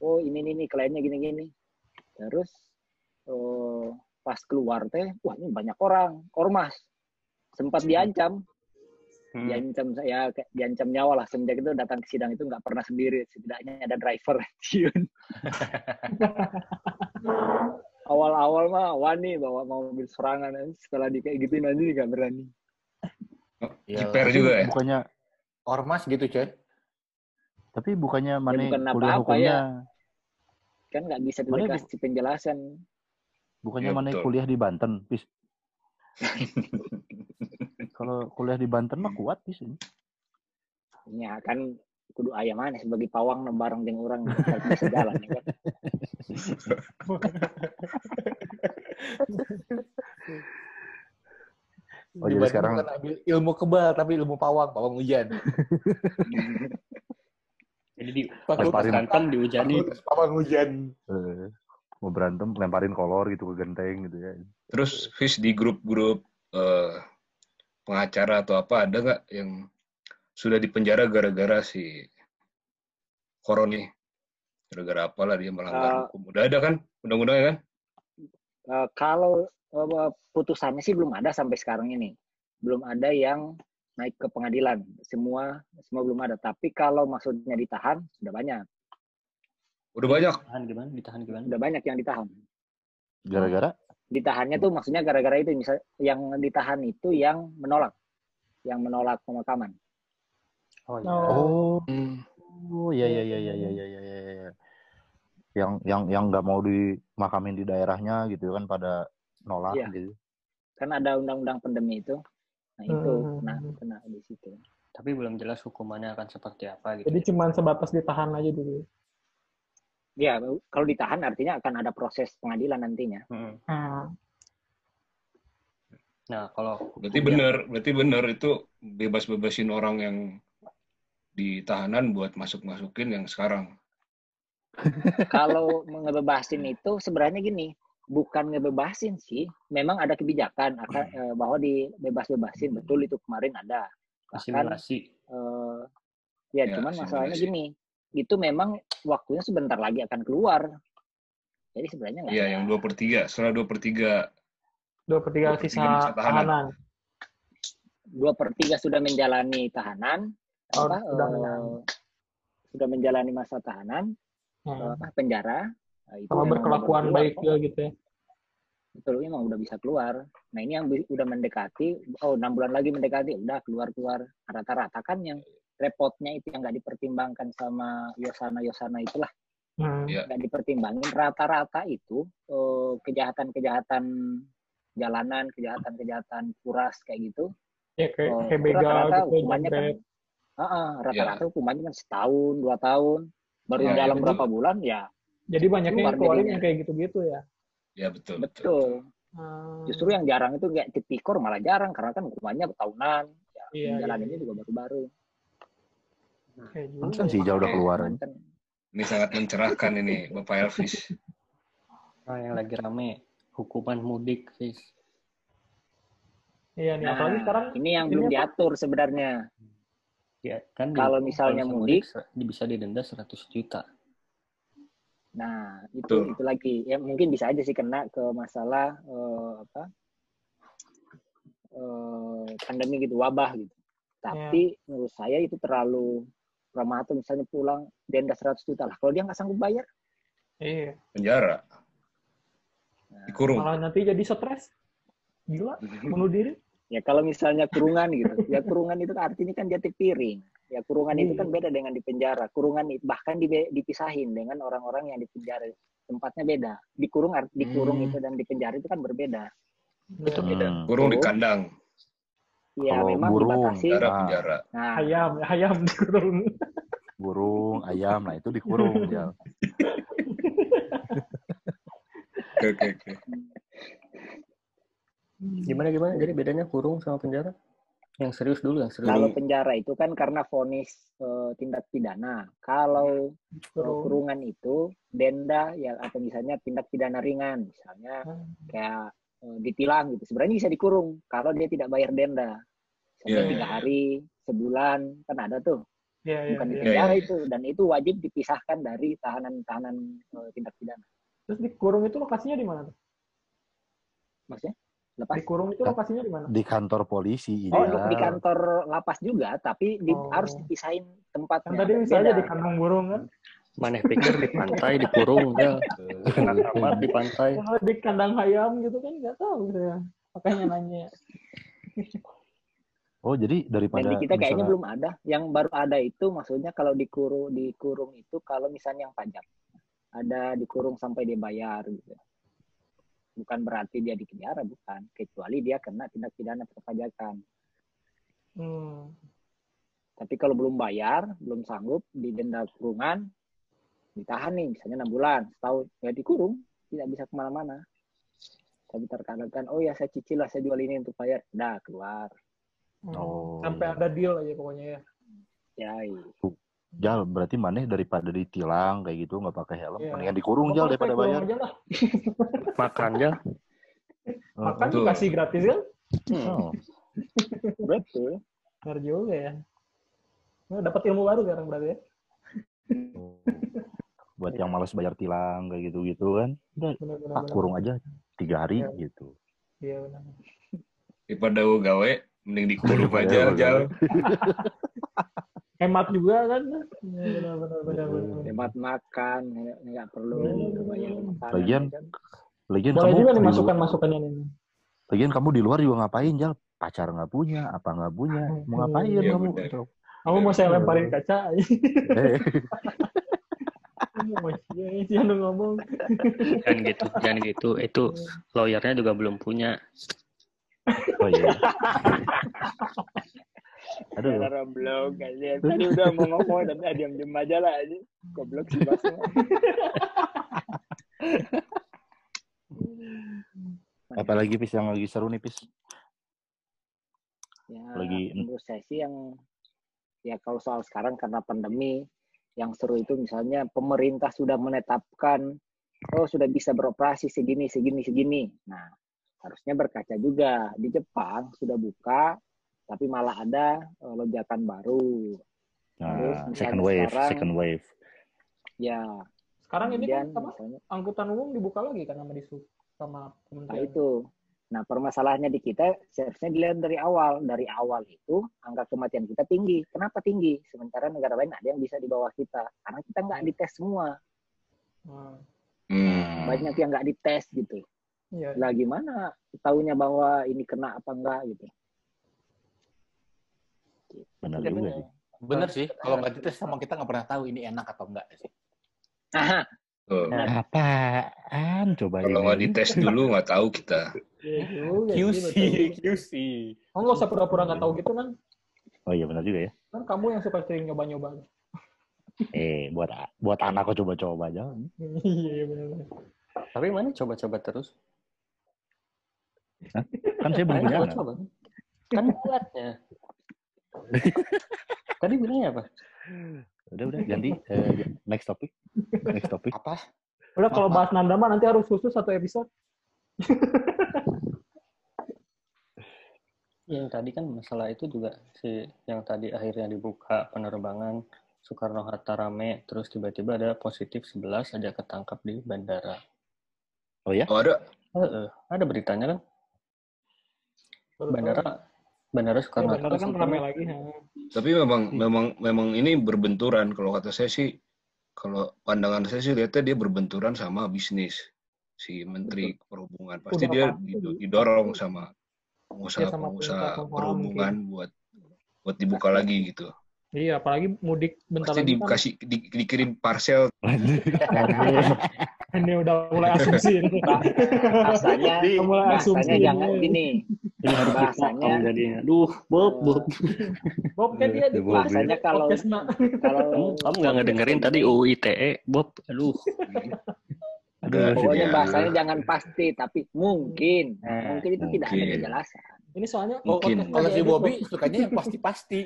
Oh ini ini, ini kliennya gini gini. Terus eh, pas keluar teh wah ini banyak orang. Ormas. Sempat diancam Hmm. diancam saya kayak diancam nyawa lah semenjak itu datang ke sidang itu nggak pernah sendiri setidaknya ada driver Ciun. awal-awal mah wani bawa mobil serangan setelah di kayak gitu nanti nggak berani. Jiper juga ya? Bukannya Ormas gitu coy. tapi bukannya mana bukan kuliah apa-apa hukumnya ya. kan nggak bisa dikasih penjelasan bukannya Iya, mana kuliah di Banten Pis? Kalau kuliah di Banten mah kuat Pis ini. ya kan kudu ayam mana sebagai pawang bareng dengan orang nggak bisa jalan ya kan Oh, Di jadi sekarang bukan ambil ilmu kebal tapi ilmu pawang, pawang hujan. Jadi di Fakultas Lemparin. berantem dihujani. Fakultas pawang hujan. eh, mau berantem lemparin kolor gitu ke genteng gitu ya. Terus Fis di grup-grup eh, pengacara atau apa ada nggak yang sudah dipenjara gara-gara si Koron nih? Gara-gara apalah dia melanggar Eh, hukum. Udah ada kan undang-undangnya kan? Eh, kalau eh, putusannya sih belum ada sampai sekarang ini belum ada yang naik ke pengadilan semua semua belum ada tapi kalau maksudnya ditahan sudah banyak Udah banyak. Ditahan gimana? Ditahan gimana? sudah banyak yang ditahan Gara-gara Ditahannya tuh maksudnya gara-gara itu misal yang ditahan itu yang menolak, yang menolak pemakaman. Oh iya. Oh, Hmm. Oh iya iya iya iya iya iya iya. iya, iya. Yang yang yang nggak mau dimakamin di daerahnya gitu kan pada nolak Iya. gitu. Kan ada undang-undang pandemi itu. Nah, itu Hmm. kena kena di situ. Tapi belum jelas hukumannya akan seperti apa gitu. jadi cuma sebatas ditahan aja dulu. Ya, kalau ditahan artinya akan ada proses pengadilan nantinya. Mm. Nah, Nah, kalau Berarti benar, berarti benar itu bebas-bebasin orang yang di tahanan buat masuk-masukin yang sekarang. kalau ngebebasin itu sebenarnya gini, bukan ngebebasin sih. Memang ada kebijakan akan eh, bahwa dibebas-bebasin. Betul itu kemarin ada. Bahkan asimilasi. eh, ya, Ya, cuman masalahnya gini, itu memang waktunya sebentar lagi akan keluar. Jadi sebenarnya nggak Iya, yang dua per tiga. Setelah dua per tiga, dua per tiga sisa tahanan. dua per tiga sudah menjalani tahanan, Oh, apa, sudah eh, menjalani. sudah menjalani masa tahanan, eh, Hmm. apa, penjara. Nah, itu Sama memang berkelakuan baik juga gitu ya. betul memang udah bisa keluar. Nah ini yang udah mendekati, oh enam bulan lagi mendekati, udah keluar keluar rata-rata kan yang repotnya itu yang nggak dipertimbangkan sama Yosana Yosana itulah Hmm. Iya. nggak dipertimbangin rata-rata itu eh, kejahatan-kejahatan jalanan, kejahatan-kejahatan kuras kayak gitu. Ya kayak, Oh, kayak begal rata-rata gitu, hukumannya kan, ah, ah, rata-rata hukumannya kan setahun, dua tahun, baru Ya, dalam jadi- berapa bulan ya Jadi banyaknya Keluar yang keluarin yang kayak gitu-gitu ya. ya betul. betul. Hmm. Justru yang jarang itu kayak tipikor malah jarang karena kan hukumannya tahunan. Ya, Iya, jalaninnya iya. juga baru-baru. Juga Pantesan ya. sih jauh udah keluar. Ini sangat mencerahkan ini, Bapak Elvis. Nah, yang lagi rame hukuman mudik, Fis. Iya nih, Nah, apalagi sekarang ini yang ini belum apa? diatur sebenarnya. Ya, kan di- Kalau misalnya mudik- ser- bisa didenda 100 juta. Nah, itu Betul. itu lagi. Ya mungkin bisa aja sih kena ke masalah eh, apa? eh, pandemi gitu, wabah gitu. Tapi menurut saya itu terlalu prematur misalnya pulang denda 100 juta lah. Kalau dia nggak sanggup bayar, iya, Penjara. Dikurung. malah nanti jadi stres. Gila, bunuh diri. ya kalau misalnya kurungan gitu, ya kurungan itu artinya kan jati piring. Ya kurungan itu kan beda dengan di penjara. Kurungan itu bahkan dipisahin dengan orang-orang yang di penjara. Tempatnya beda. Dikurung dikurung Hmm. itu dan di penjara itu kan berbeda. Itu beda. Hmm. Kurung di Betul. kandang. Ya Kalau memang burung, dibatasi. Penjara, penjara. Nah, Ayam, ayam dikurung. Burung, ayam, nah itu dikurung. Jal. Oke, oke, oke. Gimana gimana? Jadi bedanya kurung sama penjara? Yang serius dulu, yang serius. kalau penjara itu kan karena vonis eh, tindak pidana. Kalau eh, Kurung. kurungan itu denda ya atau misalnya tindak pidana ringan, misalnya Hmm. kayak eh, ditilang gitu. Sebenarnya bisa dikurung kalau dia tidak bayar denda. Misalnya Iya, tiga iya, hari, sebulan, kan ada tuh. Iya, iya, Bukan di iya. Iya, penjara iya. itu dan itu wajib dipisahkan dari tahanan-tahanan eh, tindak pidana. Terus dikurung itu lokasinya di mana? tuh? Maksudnya lepas Dikurung itu lokasinya di mana? Di kantor polisi. Oh, Jal. di kantor lapas juga, tapi di- Oh. harus dipisahin Kan tempatnya. tadi bisa aja Beda. di kandang burung kan? Maneh pikir di pantai dikurung ya. Enak amat di pantai. Kalau di kandang ayam gitu kan nggak tahu saya. Makanya nanya. Oh, jadi Dan daripada di kita kayaknya misalnya- belum ada. Yang baru ada itu maksudnya kalau dikurung dikurung itu kalau misalnya yang pajak ada dikurung sampai dia bayar gitu. Bukan berarti dia dipenjara bukan, kecuali dia kena tindak pidana perpajakan. Hmm. Tapi kalau belum bayar, belum sanggup didenda kurungan, ditahan nih misalnya enam bulan, setahun ya dikurung, tidak bisa ke mana-mana. Tapi terkadang kan, oh ya saya cicil lah, saya jual ini untuk bayar, udah keluar. Hmm. Oh, Sampai iya. ada deal aja pokoknya ya. Ya, iya. Jal, berarti maneh daripada ditilang kayak gitu nggak pakai helm, Iya. mendingan dikurung Jal daripada bayar. aja lah. Makan ya. Makan Betul. dikasih gratis kan? Oh. betul. Benar juga ya. Nah, dapat ilmu baru sekarang berarti ya. Buat yang malas bayar tilang kayak gitu-gitu kan, udah ah, kurung aja tiga hari Iya. gitu. Iya benar. Daripada gue gawe, mending dikurung Daripada aja. Jal. Hemat juga kan? Iya, Benar-benar benar-benar. Hemat makan, nggak perlu banyak makanan. Lagian, kan. Lagian Boleh kamu juga nih masukan-masukannya nih. Lagian kamu di luar juga ngapain, Jal? Pacar nggak punya, apa nggak punya? Mau ngapain Iya, kamu? bener. Kamu mau saya lemparin kaca? Eh, jangan ngomong. Jangan gitu, jangan gitu. Itu lawyernya juga belum punya. Oh iya. Aduh, Cara blog aja. Tadi udah mau ngomong tapi ah, diam-diam aja lah aja. Goblok sih Bas. apalagi Pis yang lagi seru nih, Pis? Ya, Lagi- menurut saya sih yang ya kalau soal sekarang karena pandemi yang seru itu misalnya pemerintah sudah menetapkan oh sudah bisa beroperasi segini segini segini. Nah, harusnya berkaca juga di Jepang sudah buka tapi malah ada eh, lonjakan baru. Terus Nah, misalnya second wave, sekarang- second wave. Ya, Sekarang ini kan misalnya Angkutan umum dibuka lagi kan sama disub sama Nah kementerian. itu. Nah permasalahannya di kita seharusnya dilihat dari awal. Dari awal itu angka kematian kita tinggi. Kenapa tinggi? Sementara negara lain ada yang bisa di bawah kita. Karena kita nggak dites semua. Nah, Hmm. Banyak yang nggak dites gitu. Iya. Lah gimana tahunya bahwa ini kena apa enggak gitu. Benar Iya, juga bener. sih. Bener sih, kalau nggak dites sama kita nggak pernah tahu ini enak atau enggak sih. Aha. Nah, Apaan coba Kalau nggak dites dulu nggak tahu kita. Iya QC. QC. Kamu nggak usah pura-pura nggak tahu gitu kan? Oh iya benar juga ya. Kan kamu yang suka sering nyoba-nyoba. Eh, buat buat anak kok coba-coba aja. Iya benar. tapi mana coba-coba terus? Kan saya belum Ayo punya anak. Kan buatnya. Tadi bilangnya apa? Udah udah ganti eh, next topic. Next topic. Apa? Udah kalau bahas Nanda mah nanti harus khusus satu episode. Yang tadi kan masalah itu juga si yang tadi akhirnya dibuka penerbangan Soekarno Hatta rame terus tiba-tiba ada positif 11 ada ketangkap di bandara. Oh ya? Oh ada. Heeh, ada beritanya kan? Baru tahu. Bandara bandara Ya, Soekarno Hatta. bandara kan ramai lagi. ha. Tapi memang memang memang ini berbenturan kalau kata saya sih kalau pandangan saya sih lihatnya dia berbenturan sama bisnis si Menteri Perhubungan pasti Udah dia pasti. dido- didorong sama Ya, pengusaha sama pengusaha pengusaha perhubungan buat buat dibuka lagi gitu. Iya, apalagi mudik bentar Pasti lagi kan. dikasih di- dikirim parcel Ini udah mulai asumsi. ini. bahasanya Udah mulai asumsi. bahasanya jangan ini. gini. Ini harus Bahasanya- dipotong jadinya. Duh, Bob, Bob. Bob kan dia di Bahasanya kalau kalau Kamu nggak ngedengerin tadi UU ITE, Bob. Aduh. Aduh, Pokoknya Ya. bahasanya jangan pasti, tapi mungkin. Nah, Mungkin itu tidak ada mungkin. kejelasan. Ini soalnya Mungkin. kalau si Bobby Bob. sukanya yang pasti-pasti.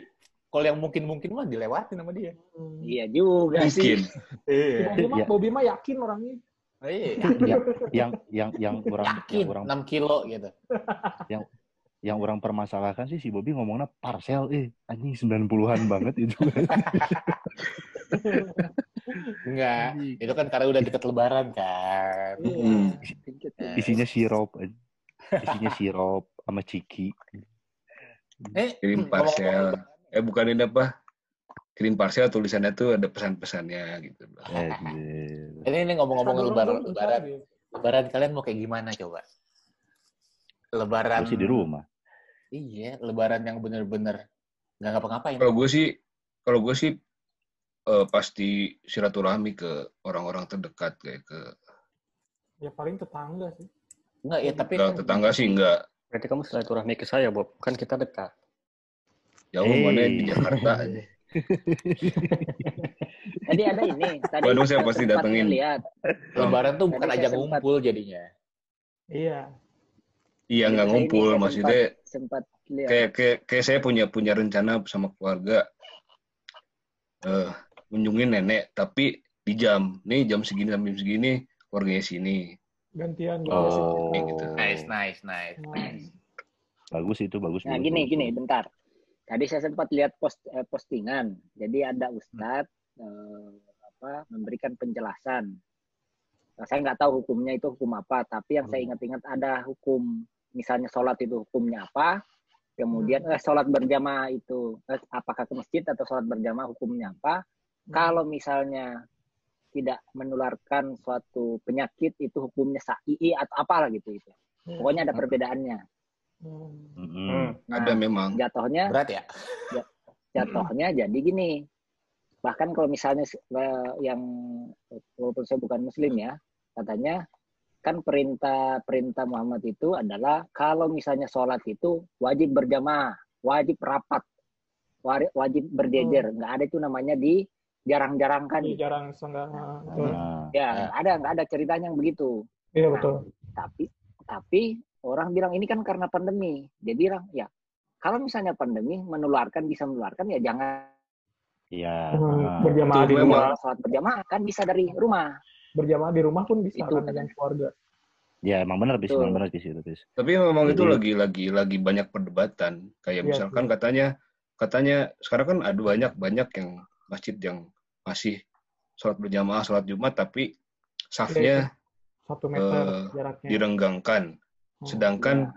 Kalau yang mungkin-mungkin mah dilewatin sama dia. Hmm. Iya juga mungkin. sih. Iya. Bobby mah, Iya. Bobby mah yakin orangnya. Iya. yang yang yang yang orang Yakin yang orang 6 kilo gitu. yang orang permasalahkan sih si Bobby ngomongnya parcel eh anjing 90-an banget itu. Enggak. Itu kan karena udah deket lebaran kan. Hmm. Nah, Isinya sirup. eh. Isinya sirup sama ciki. Eh, Kirim ngomong-ngomong parcel. Eh bukan ini apa? Kirim parcel tulisannya tuh ada pesan-pesannya gitu. Eh, Ini, ini ngomong-ngomong lebaran, lebaran. Lebaran kalian mau kayak gimana coba? Lebaran. Sih di rumah. Iya, lebaran yang bener-bener nggak ngapa-ngapain. Kalau gue sih, kalau gue sih eh, pasti silaturahmi ke orang-orang terdekat kayak ke Ya paling tetangga sih. Enggak ya, tapi kan tetangga sih enggak. Berarti kamu silaturahmi ke saya, Bob. Kan kita dekat. Jauh Hey. mana di Jakarta aja. Tadi ada ini. Tadi Bandung saya pasti sempat datengin. Lihat. lebaran tuh bukan ajang sempat- ngumpul jadinya. Iya. Iya nggak ngumpul, maksudnya sempat, sempat lihat. kayak kayak kayak saya punya punya rencana sama keluarga eh kunjungin nenek tapi di jam nih jam segini sampai jam segini keluarganya sini Gantian gitu. Oh. Gitu. Nice, nice, nice. Nice. Bagus itu, bagus. Nah bagus, gini bagus, gini bentar. Tadi saya sempat lihat post eh, postingan. Jadi ada ustadz eh, apa memberikan penjelasan. Nah, saya nggak tahu hukumnya itu hukum apa, tapi yang saya ingat-ingat ada hukum misalnya sholat itu hukumnya apa. Kemudian eh, sholat berjamaah itu eh, apakah ke masjid atau sholat berjamaah hukumnya apa? Kalau misalnya tidak menularkan suatu penyakit itu hukumnya sa'i atau apalah gitu itu. Pokoknya ada perbedaannya. Hmm. Mm-mm. Nah, Ada memang. jatuhnya Berat ya? jatuhnya jadi gini. Bahkan kalau misalnya yang walaupun saya bukan muslim ya, katanya kan perintah perintah Muhammad itu adalah kalau misalnya sholat itu wajib berjamaah, wajib rapat, wajib berjejer. Nggak ada itu namanya di jarang-jarangkan. Iya, jarang senggak. Betul. Nah, Ya, nggak ada nggak ada ceritanya yang begitu. Iya betul. Tapi tapi orang bilang ini kan karena pandemi. Dia bilang ya kalau misalnya pandemi menularkan bisa menularkan ya jangan Iya. Hmm, ah. Berjamaah di Itu rumah. sholat berjamaah kan bisa dari rumah. Berjamaah di rumah pun bisa Itu kan dengan kan. keluarga. Ya emang benar bis, emang benar bis itu bis. Tapi memang itu Jadi- lagi lagi lagi banyak perdebatan. Kayak Iya, misalkan iya. katanya katanya sekarang kan ada banyak banyak yang masjid yang masih sholat berjamaah sholat jumat tapi safnya Satu meter jaraknya. direnggangkan. Hmm. Sedangkan Ya.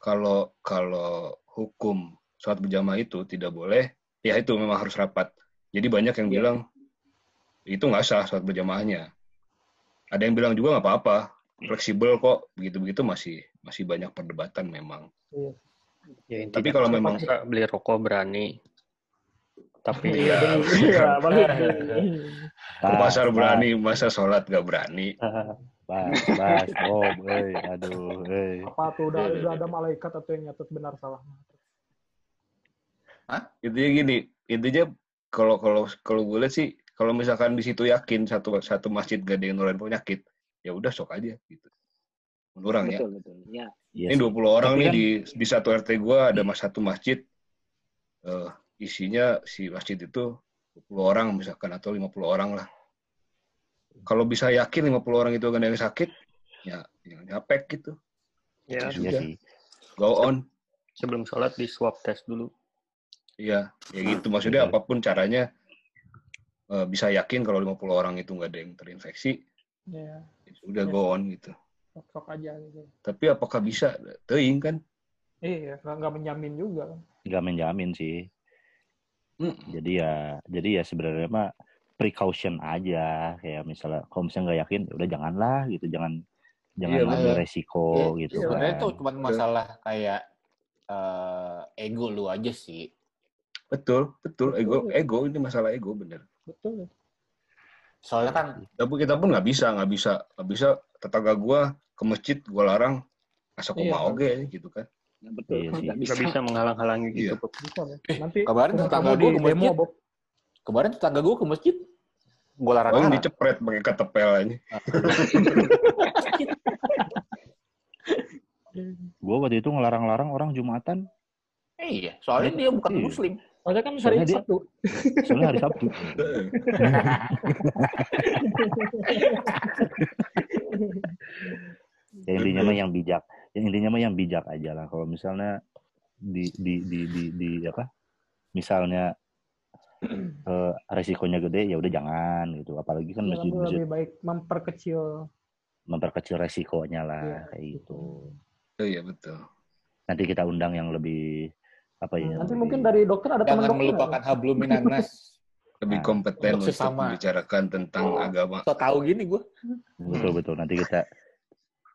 kalau kalau hukum sholat berjamaah itu tidak boleh, ya itu memang harus rapat. Jadi banyak yang Iya. bilang itu nggak sah sholat berjamaahnya. Ada yang bilang juga nggak apa-apa, fleksibel kok, begitu-begitu masih masih banyak perdebatan memang. Iya. Ya, Tapi kalau memang beli rokok berani. Tapi Iya, ya, iya, balik. ke pasar berani, masa sholat nggak berani. Bas, bas, oh, eh, aduh, eh. Apa tuh udah, Iya, iya, udah ada malaikat atau yang nyatet benar salah? Intinya gini, intinya kalau kalau kalau gue lihat sih, kalau misalkan di situ yakin satu satu masjid gak ada yang nularin penyakit, ya udah sok aja gitu. Menurang ya. Betul betul. Ya. Iya Ini sih. 20 orang Tapi nih kan- di di satu RT gua ada mas satu masjid eh isinya si masjid itu 20 orang misalkan atau 50 orang lah. Kalau bisa yakin 50 orang itu gak ada yang sakit, ya nyapek gitu. ya Iya Sudah. sih. Go on. sebelum sholat di swab test dulu. Iya, ya gitu. Maksudnya Betul. apa pun caranya eh, bisa yakin kalau 50 orang itu nggak ada yang terinfeksi, Ya, ya sudah Ya. go on gitu. sok aja gitu. Tapi apakah bisa? Teing kan? Iya, nggak nggak menjamin juga. Nggak menjamin sih. Mm. Jadi ya, jadi ya sebenarnya mah precaution aja. Kayak misalnya, kalau misalnya nggak yakin, ya udah janganlah gitu, jangan jangan Iya, ambil resiko Iya, gitu Sebenarnya kan. itu cuma masalah kayak eh, ego lu aja sih. Betul, betul. Ego, Betul. ego ini masalah ego bener. Betul. Soalnya kan Tapi kita pun nggak bisa, nggak bisa, nggak bisa. Tetangga gua ke masjid gua larang, asa Iya. kumaha oge gitu kan. Ya, betul. Iya sih. Nggak Nggak bisa menghalang-halangi gitu. Iya. Bisa, Bob. Nanti kemarin ketemu tetangga gue ke demo, masjid. Bob. Kemarin tetangga gue ke masjid. Gue Paling larang-larang. dicepret pakai ketepel ini. Gue waktu itu ngelarang-larang orang Jumatan, Eh, iya, soalnya dia bukan Iya. muslim. Soalnya kan hari Soalnya dia- Sabtu. soalnya hari Sabtu. ya intinya mah yang bijak. Yang intinya mah yang bijak aja lah. Kalau misalnya di di di di, di apa? Misalnya eh, resikonya gede ya udah jangan gitu. Apalagi kan Ya, masjid-masjid lebih baik memperkecil. memperkecil resikonya lah Iya, kayak gitu. Oh, iya betul. Nanti kita undang yang lebih apa ya? Nanti lebih- mungkin dari dokter ada teman Jangan dokter. melupakan hablum minanas. Lebih Nah, kompeten untuk untuk sesama. membicarakan tentang agama. So tahu gini gue. betul betul. Nanti kita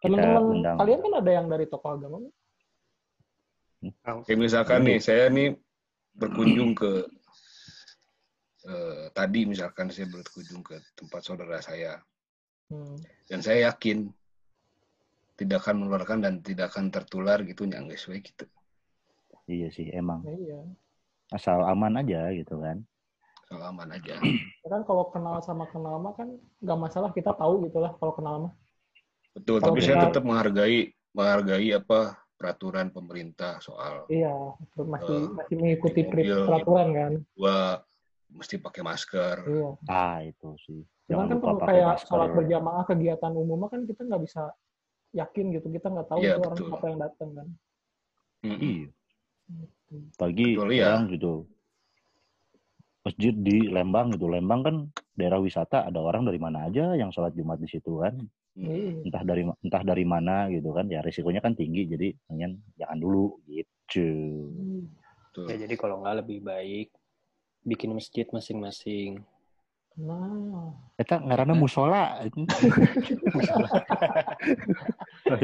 Teman-teman undang. kalian kan ada yang dari tokoh agama. Kayak misalkan nih, saya nih berkunjung ke eh, tadi misalkan saya berkunjung ke tempat saudara saya Hmm. dan saya yakin tidak akan menularkan dan tidak akan tertular gitu nyangga sesuai gitu. Iya sih emang Ya, iya. asal aman aja gitu kan. Soal aman aja. Ya kan kalau kenal sama kenal mah kan nggak masalah kita tahu gitu lah kalau kenal mah. Betul, Kalau tapi kita- saya tetap menghargai menghargai apa peraturan pemerintah soal Iya, itu masih Eh, masih mengikuti mobil peraturan kan. gua mesti pakai masker. Iya. Ah itu sih. Cuman Jangan kan lupa kalau kayak masker. sholat berjamaah kegiatan umum mah kan kita nggak bisa yakin gitu. Kita nggak tahu Iya, itu orang apa yang datang kan. Iya. Pagi Betul, iya. orang gitu. Masjid di Lembang gitu. Lembang kan daerah wisata ada orang dari mana aja yang sholat Jumat di situ kan. Iya. Entah dari entah dari mana gitu kan. Ya risikonya kan tinggi jadi pengen jangan dulu gitu. Betul. Ya jadi kalau nggak lebih baik bikin masjid masing-masing. Nah, Eta ngaranna musola. Eta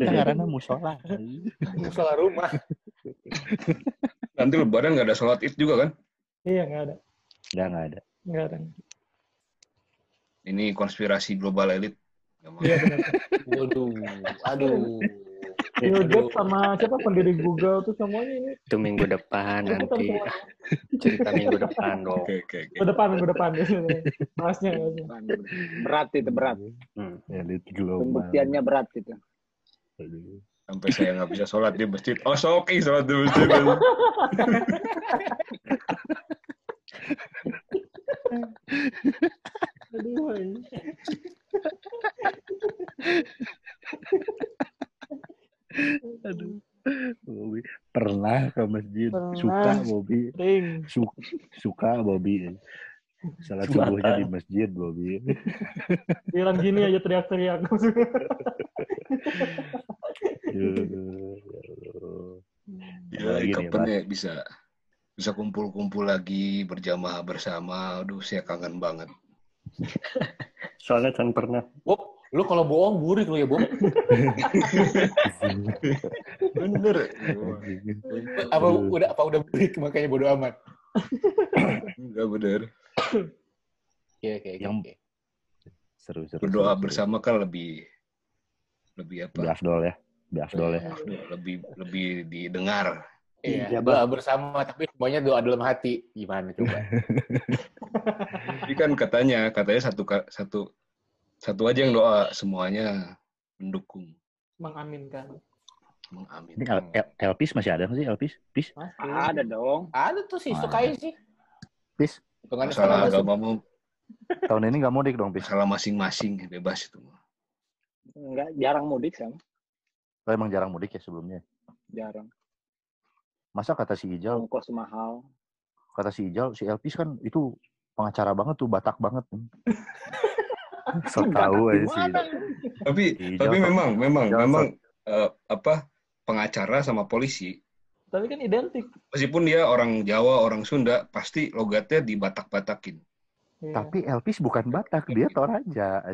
ngaranna musola. Musola rumah. Nanti lebaran nggak ada sholat id juga kan? iya nggak ada, Udah nggak ada. nggak ada. Ini konspirasi global elit. Nggak. Iya benar. Waduh, aduh. Bill Gates sama siapa pendiri Google tuh semuanya ini Itu minggu depan nanti. semua. Cerita minggu depan dong. Oke oke oke. minggu depan minggu depan bahasnya bahasnya. Berat itu berat. Hmm. Elit global. Pembuktiannya berat itu. Aduh. Sampai saya nggak bisa sholat di masjid. Oh sok ih sholat di masjid. Aduh. Aduh. Bobby pernah ke masjid. Pernah. Suka Bobby. Ring. Su- suka Bobby. Salat subuhnya di masjid Bobby. Bilang gini aja teriak-teriak. Ya. Ya, kapan ya bisa bisa kumpul-kumpul lagi berjamaah bersama. Aduh, saya kangen banget. Soalnya kan pernah. Bob, lu kalau bohong burik lu ya, Bob. Bener. Apa udah apa udah burik makanya bodo amat. Enggak bener. Oke, oke, oke, Yang- oke. Seru seru. Berdoa seru, bersama kan lebih lebih Lebih apa? afdol ya. Lebih afdol ya. Lebih lebih didengar. Iya, Iya, doa bersama tapi semuanya doa dalam hati. Gimana coba? Jadi kan katanya katanya satu satu satu aja yang doa semuanya mendukung Mengaminkan. Ini mengaminkan. El- El- Elpis masih ada nggak sih Elpis? Pis? Ada dong. Ada tuh sih, sukain sih. Pis? Masalah agamamu Tahun ini nggak mudik dong Pis? masalah masing-masing bebas itu. Enggak jarang mudik sama. Oh, emang jarang mudik ya sebelumnya. Jarang. Masa kata si Ijal, Ongkos mahal. kata si Ijal, si Elpis kan itu pengacara banget tuh, Batak banget. so tahu aja sih. Gimana? Tapi tapi memang memang memang eh, apa pengacara sama polisi Tapi kan identik. meskipun dia orang Jawa orang Sunda pasti logatnya dibatak-batakin. Iya. Tapi Elpis bukan Batak, dia Toraja.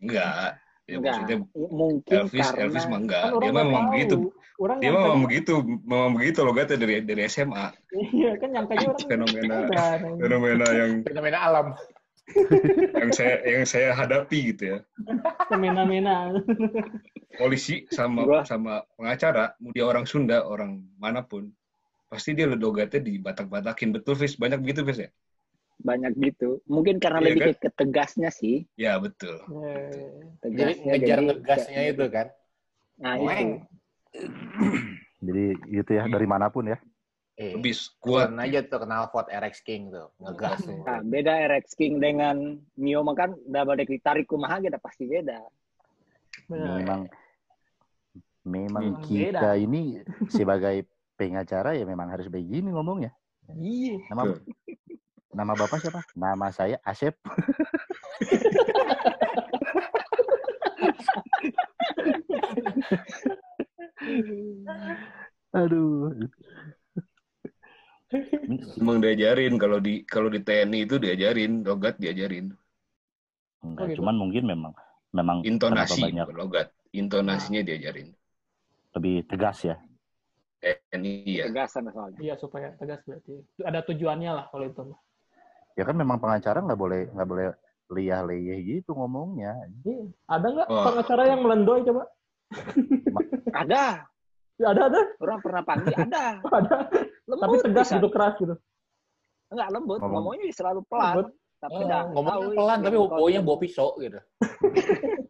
Enggak. Ya, Enggak. maksudnya Mungkin Elvis karena Elvis mah enggak. kan Dia memang tahu. begitu. Orang Dia memang begitu, memang begitu logatnya dari dari SMA. Iya kan nyangkanya orang Fenomena fenomena yang fenomena alam. yang saya yang saya hadapi gitu ya. semena-mena. Polisi sama Gua- sama pengacara, mau dia orang Sunda, orang mana pun, pasti dia logatnya dibatak-batakin. Betul, Fis? Banyak begitu, Fis ya? banyak gitu. Mungkin karena Iya lebih kan? ke ketegasnya sih. Ya, betul. Jadi Tegasnya, ngejar ngegasnya itu kan. Nah Weng. itu. Jadi gitu ya, dari mana pun ya. Eh, Lebih kuat. kuat aja tuh kenal pot RX King tuh, ngegas. Nah, beda RX King dengan Mio makan udah pada ditarik kumaha kita pasti beda. benar. Memang memang Memang kita ini sebagai pengacara ya memang harus begini ngomongnya. Iya. Nama nama Bapak siapa? Nama saya Asep. Aduh. Emang diajarin kalau di kalau di TNI itu diajarin, logat diajarin. Enggak, Oh, gitu. cuman mungkin memang memang Intonasi, banyak logat. Intonasinya diajarin. lebih tegas ya. TNI ya. Tegasan soalnya. Iya supaya tegas berarti. Ada tujuannya lah kalau itu. Ya kan memang pengacara nggak boleh nggak boleh liah-leyeh gitu ngomongnya. Iya. Ada nggak Wah. pengacara yang melendoy coba? Ada. Ya, ada ada. Orang pernah panggil ada. Ada. Lembut Tapi tegas pisan. gitu keras gitu. Enggak lembut, Ngomong. ngomongnya selalu pelan. Lembut. Tapi Oh, dah ngomongnya tahu pelan tapi kau- baunya bawa pisau gitu.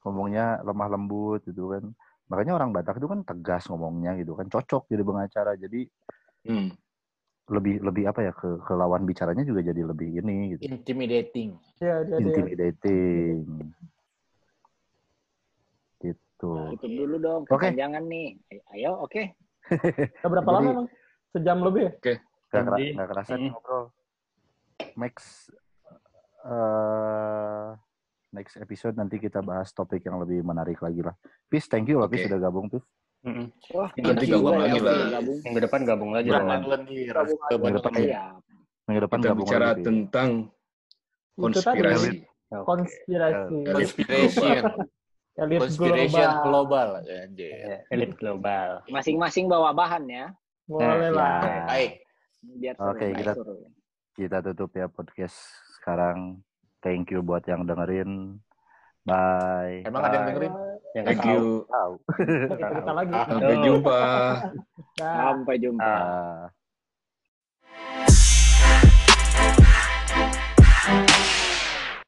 Ngomongnya lemah lembut gitu kan. Makanya orang Batak itu kan tegas ngomongnya gitu kan. Cocok jadi pengacara. Jadi Hmm. lebih lebih apa ya ke, ke lawan bicaranya juga jadi lebih ini gitu. Intimidating. Iya dia dia. Intimidating. Gitu. Tutup dulu dong, Oke. kepanjangan nih. Ayo, oke. Udah berapa Jadi- lama emang? Sejam lebih ya? Gak, kera, nggak kerasa nih mm. ngobrol. Next eh next episode nanti kita bahas topik yang lebih menarik lagi lah. Peace, thank you loh Peace Oke. sudah gabung Peace. Mm-mm. Wah, Nanti gabung juga lagi lah. Minggu depan gabung lagi. Gabung Minggu depan ya. Minggu depan Kita gabung bicara lagi. Tentang Itu Konspirasi. Oke. konspirasi. Elit Conspiration global. global. Anjir. Ya, elit global. Masing-masing bawa bahan ya, Boleh Nah, lah. ya. Baik. biar Oke, kita-. Kita tutup ya podcast sekarang. Thank you buat yang dengerin. Bye. Emang ada yang dengerin? Yang Thank tahu. you. Tahu. Kita, lagi. Ah. Sampai jumpa. Sampai jumpa. Ah.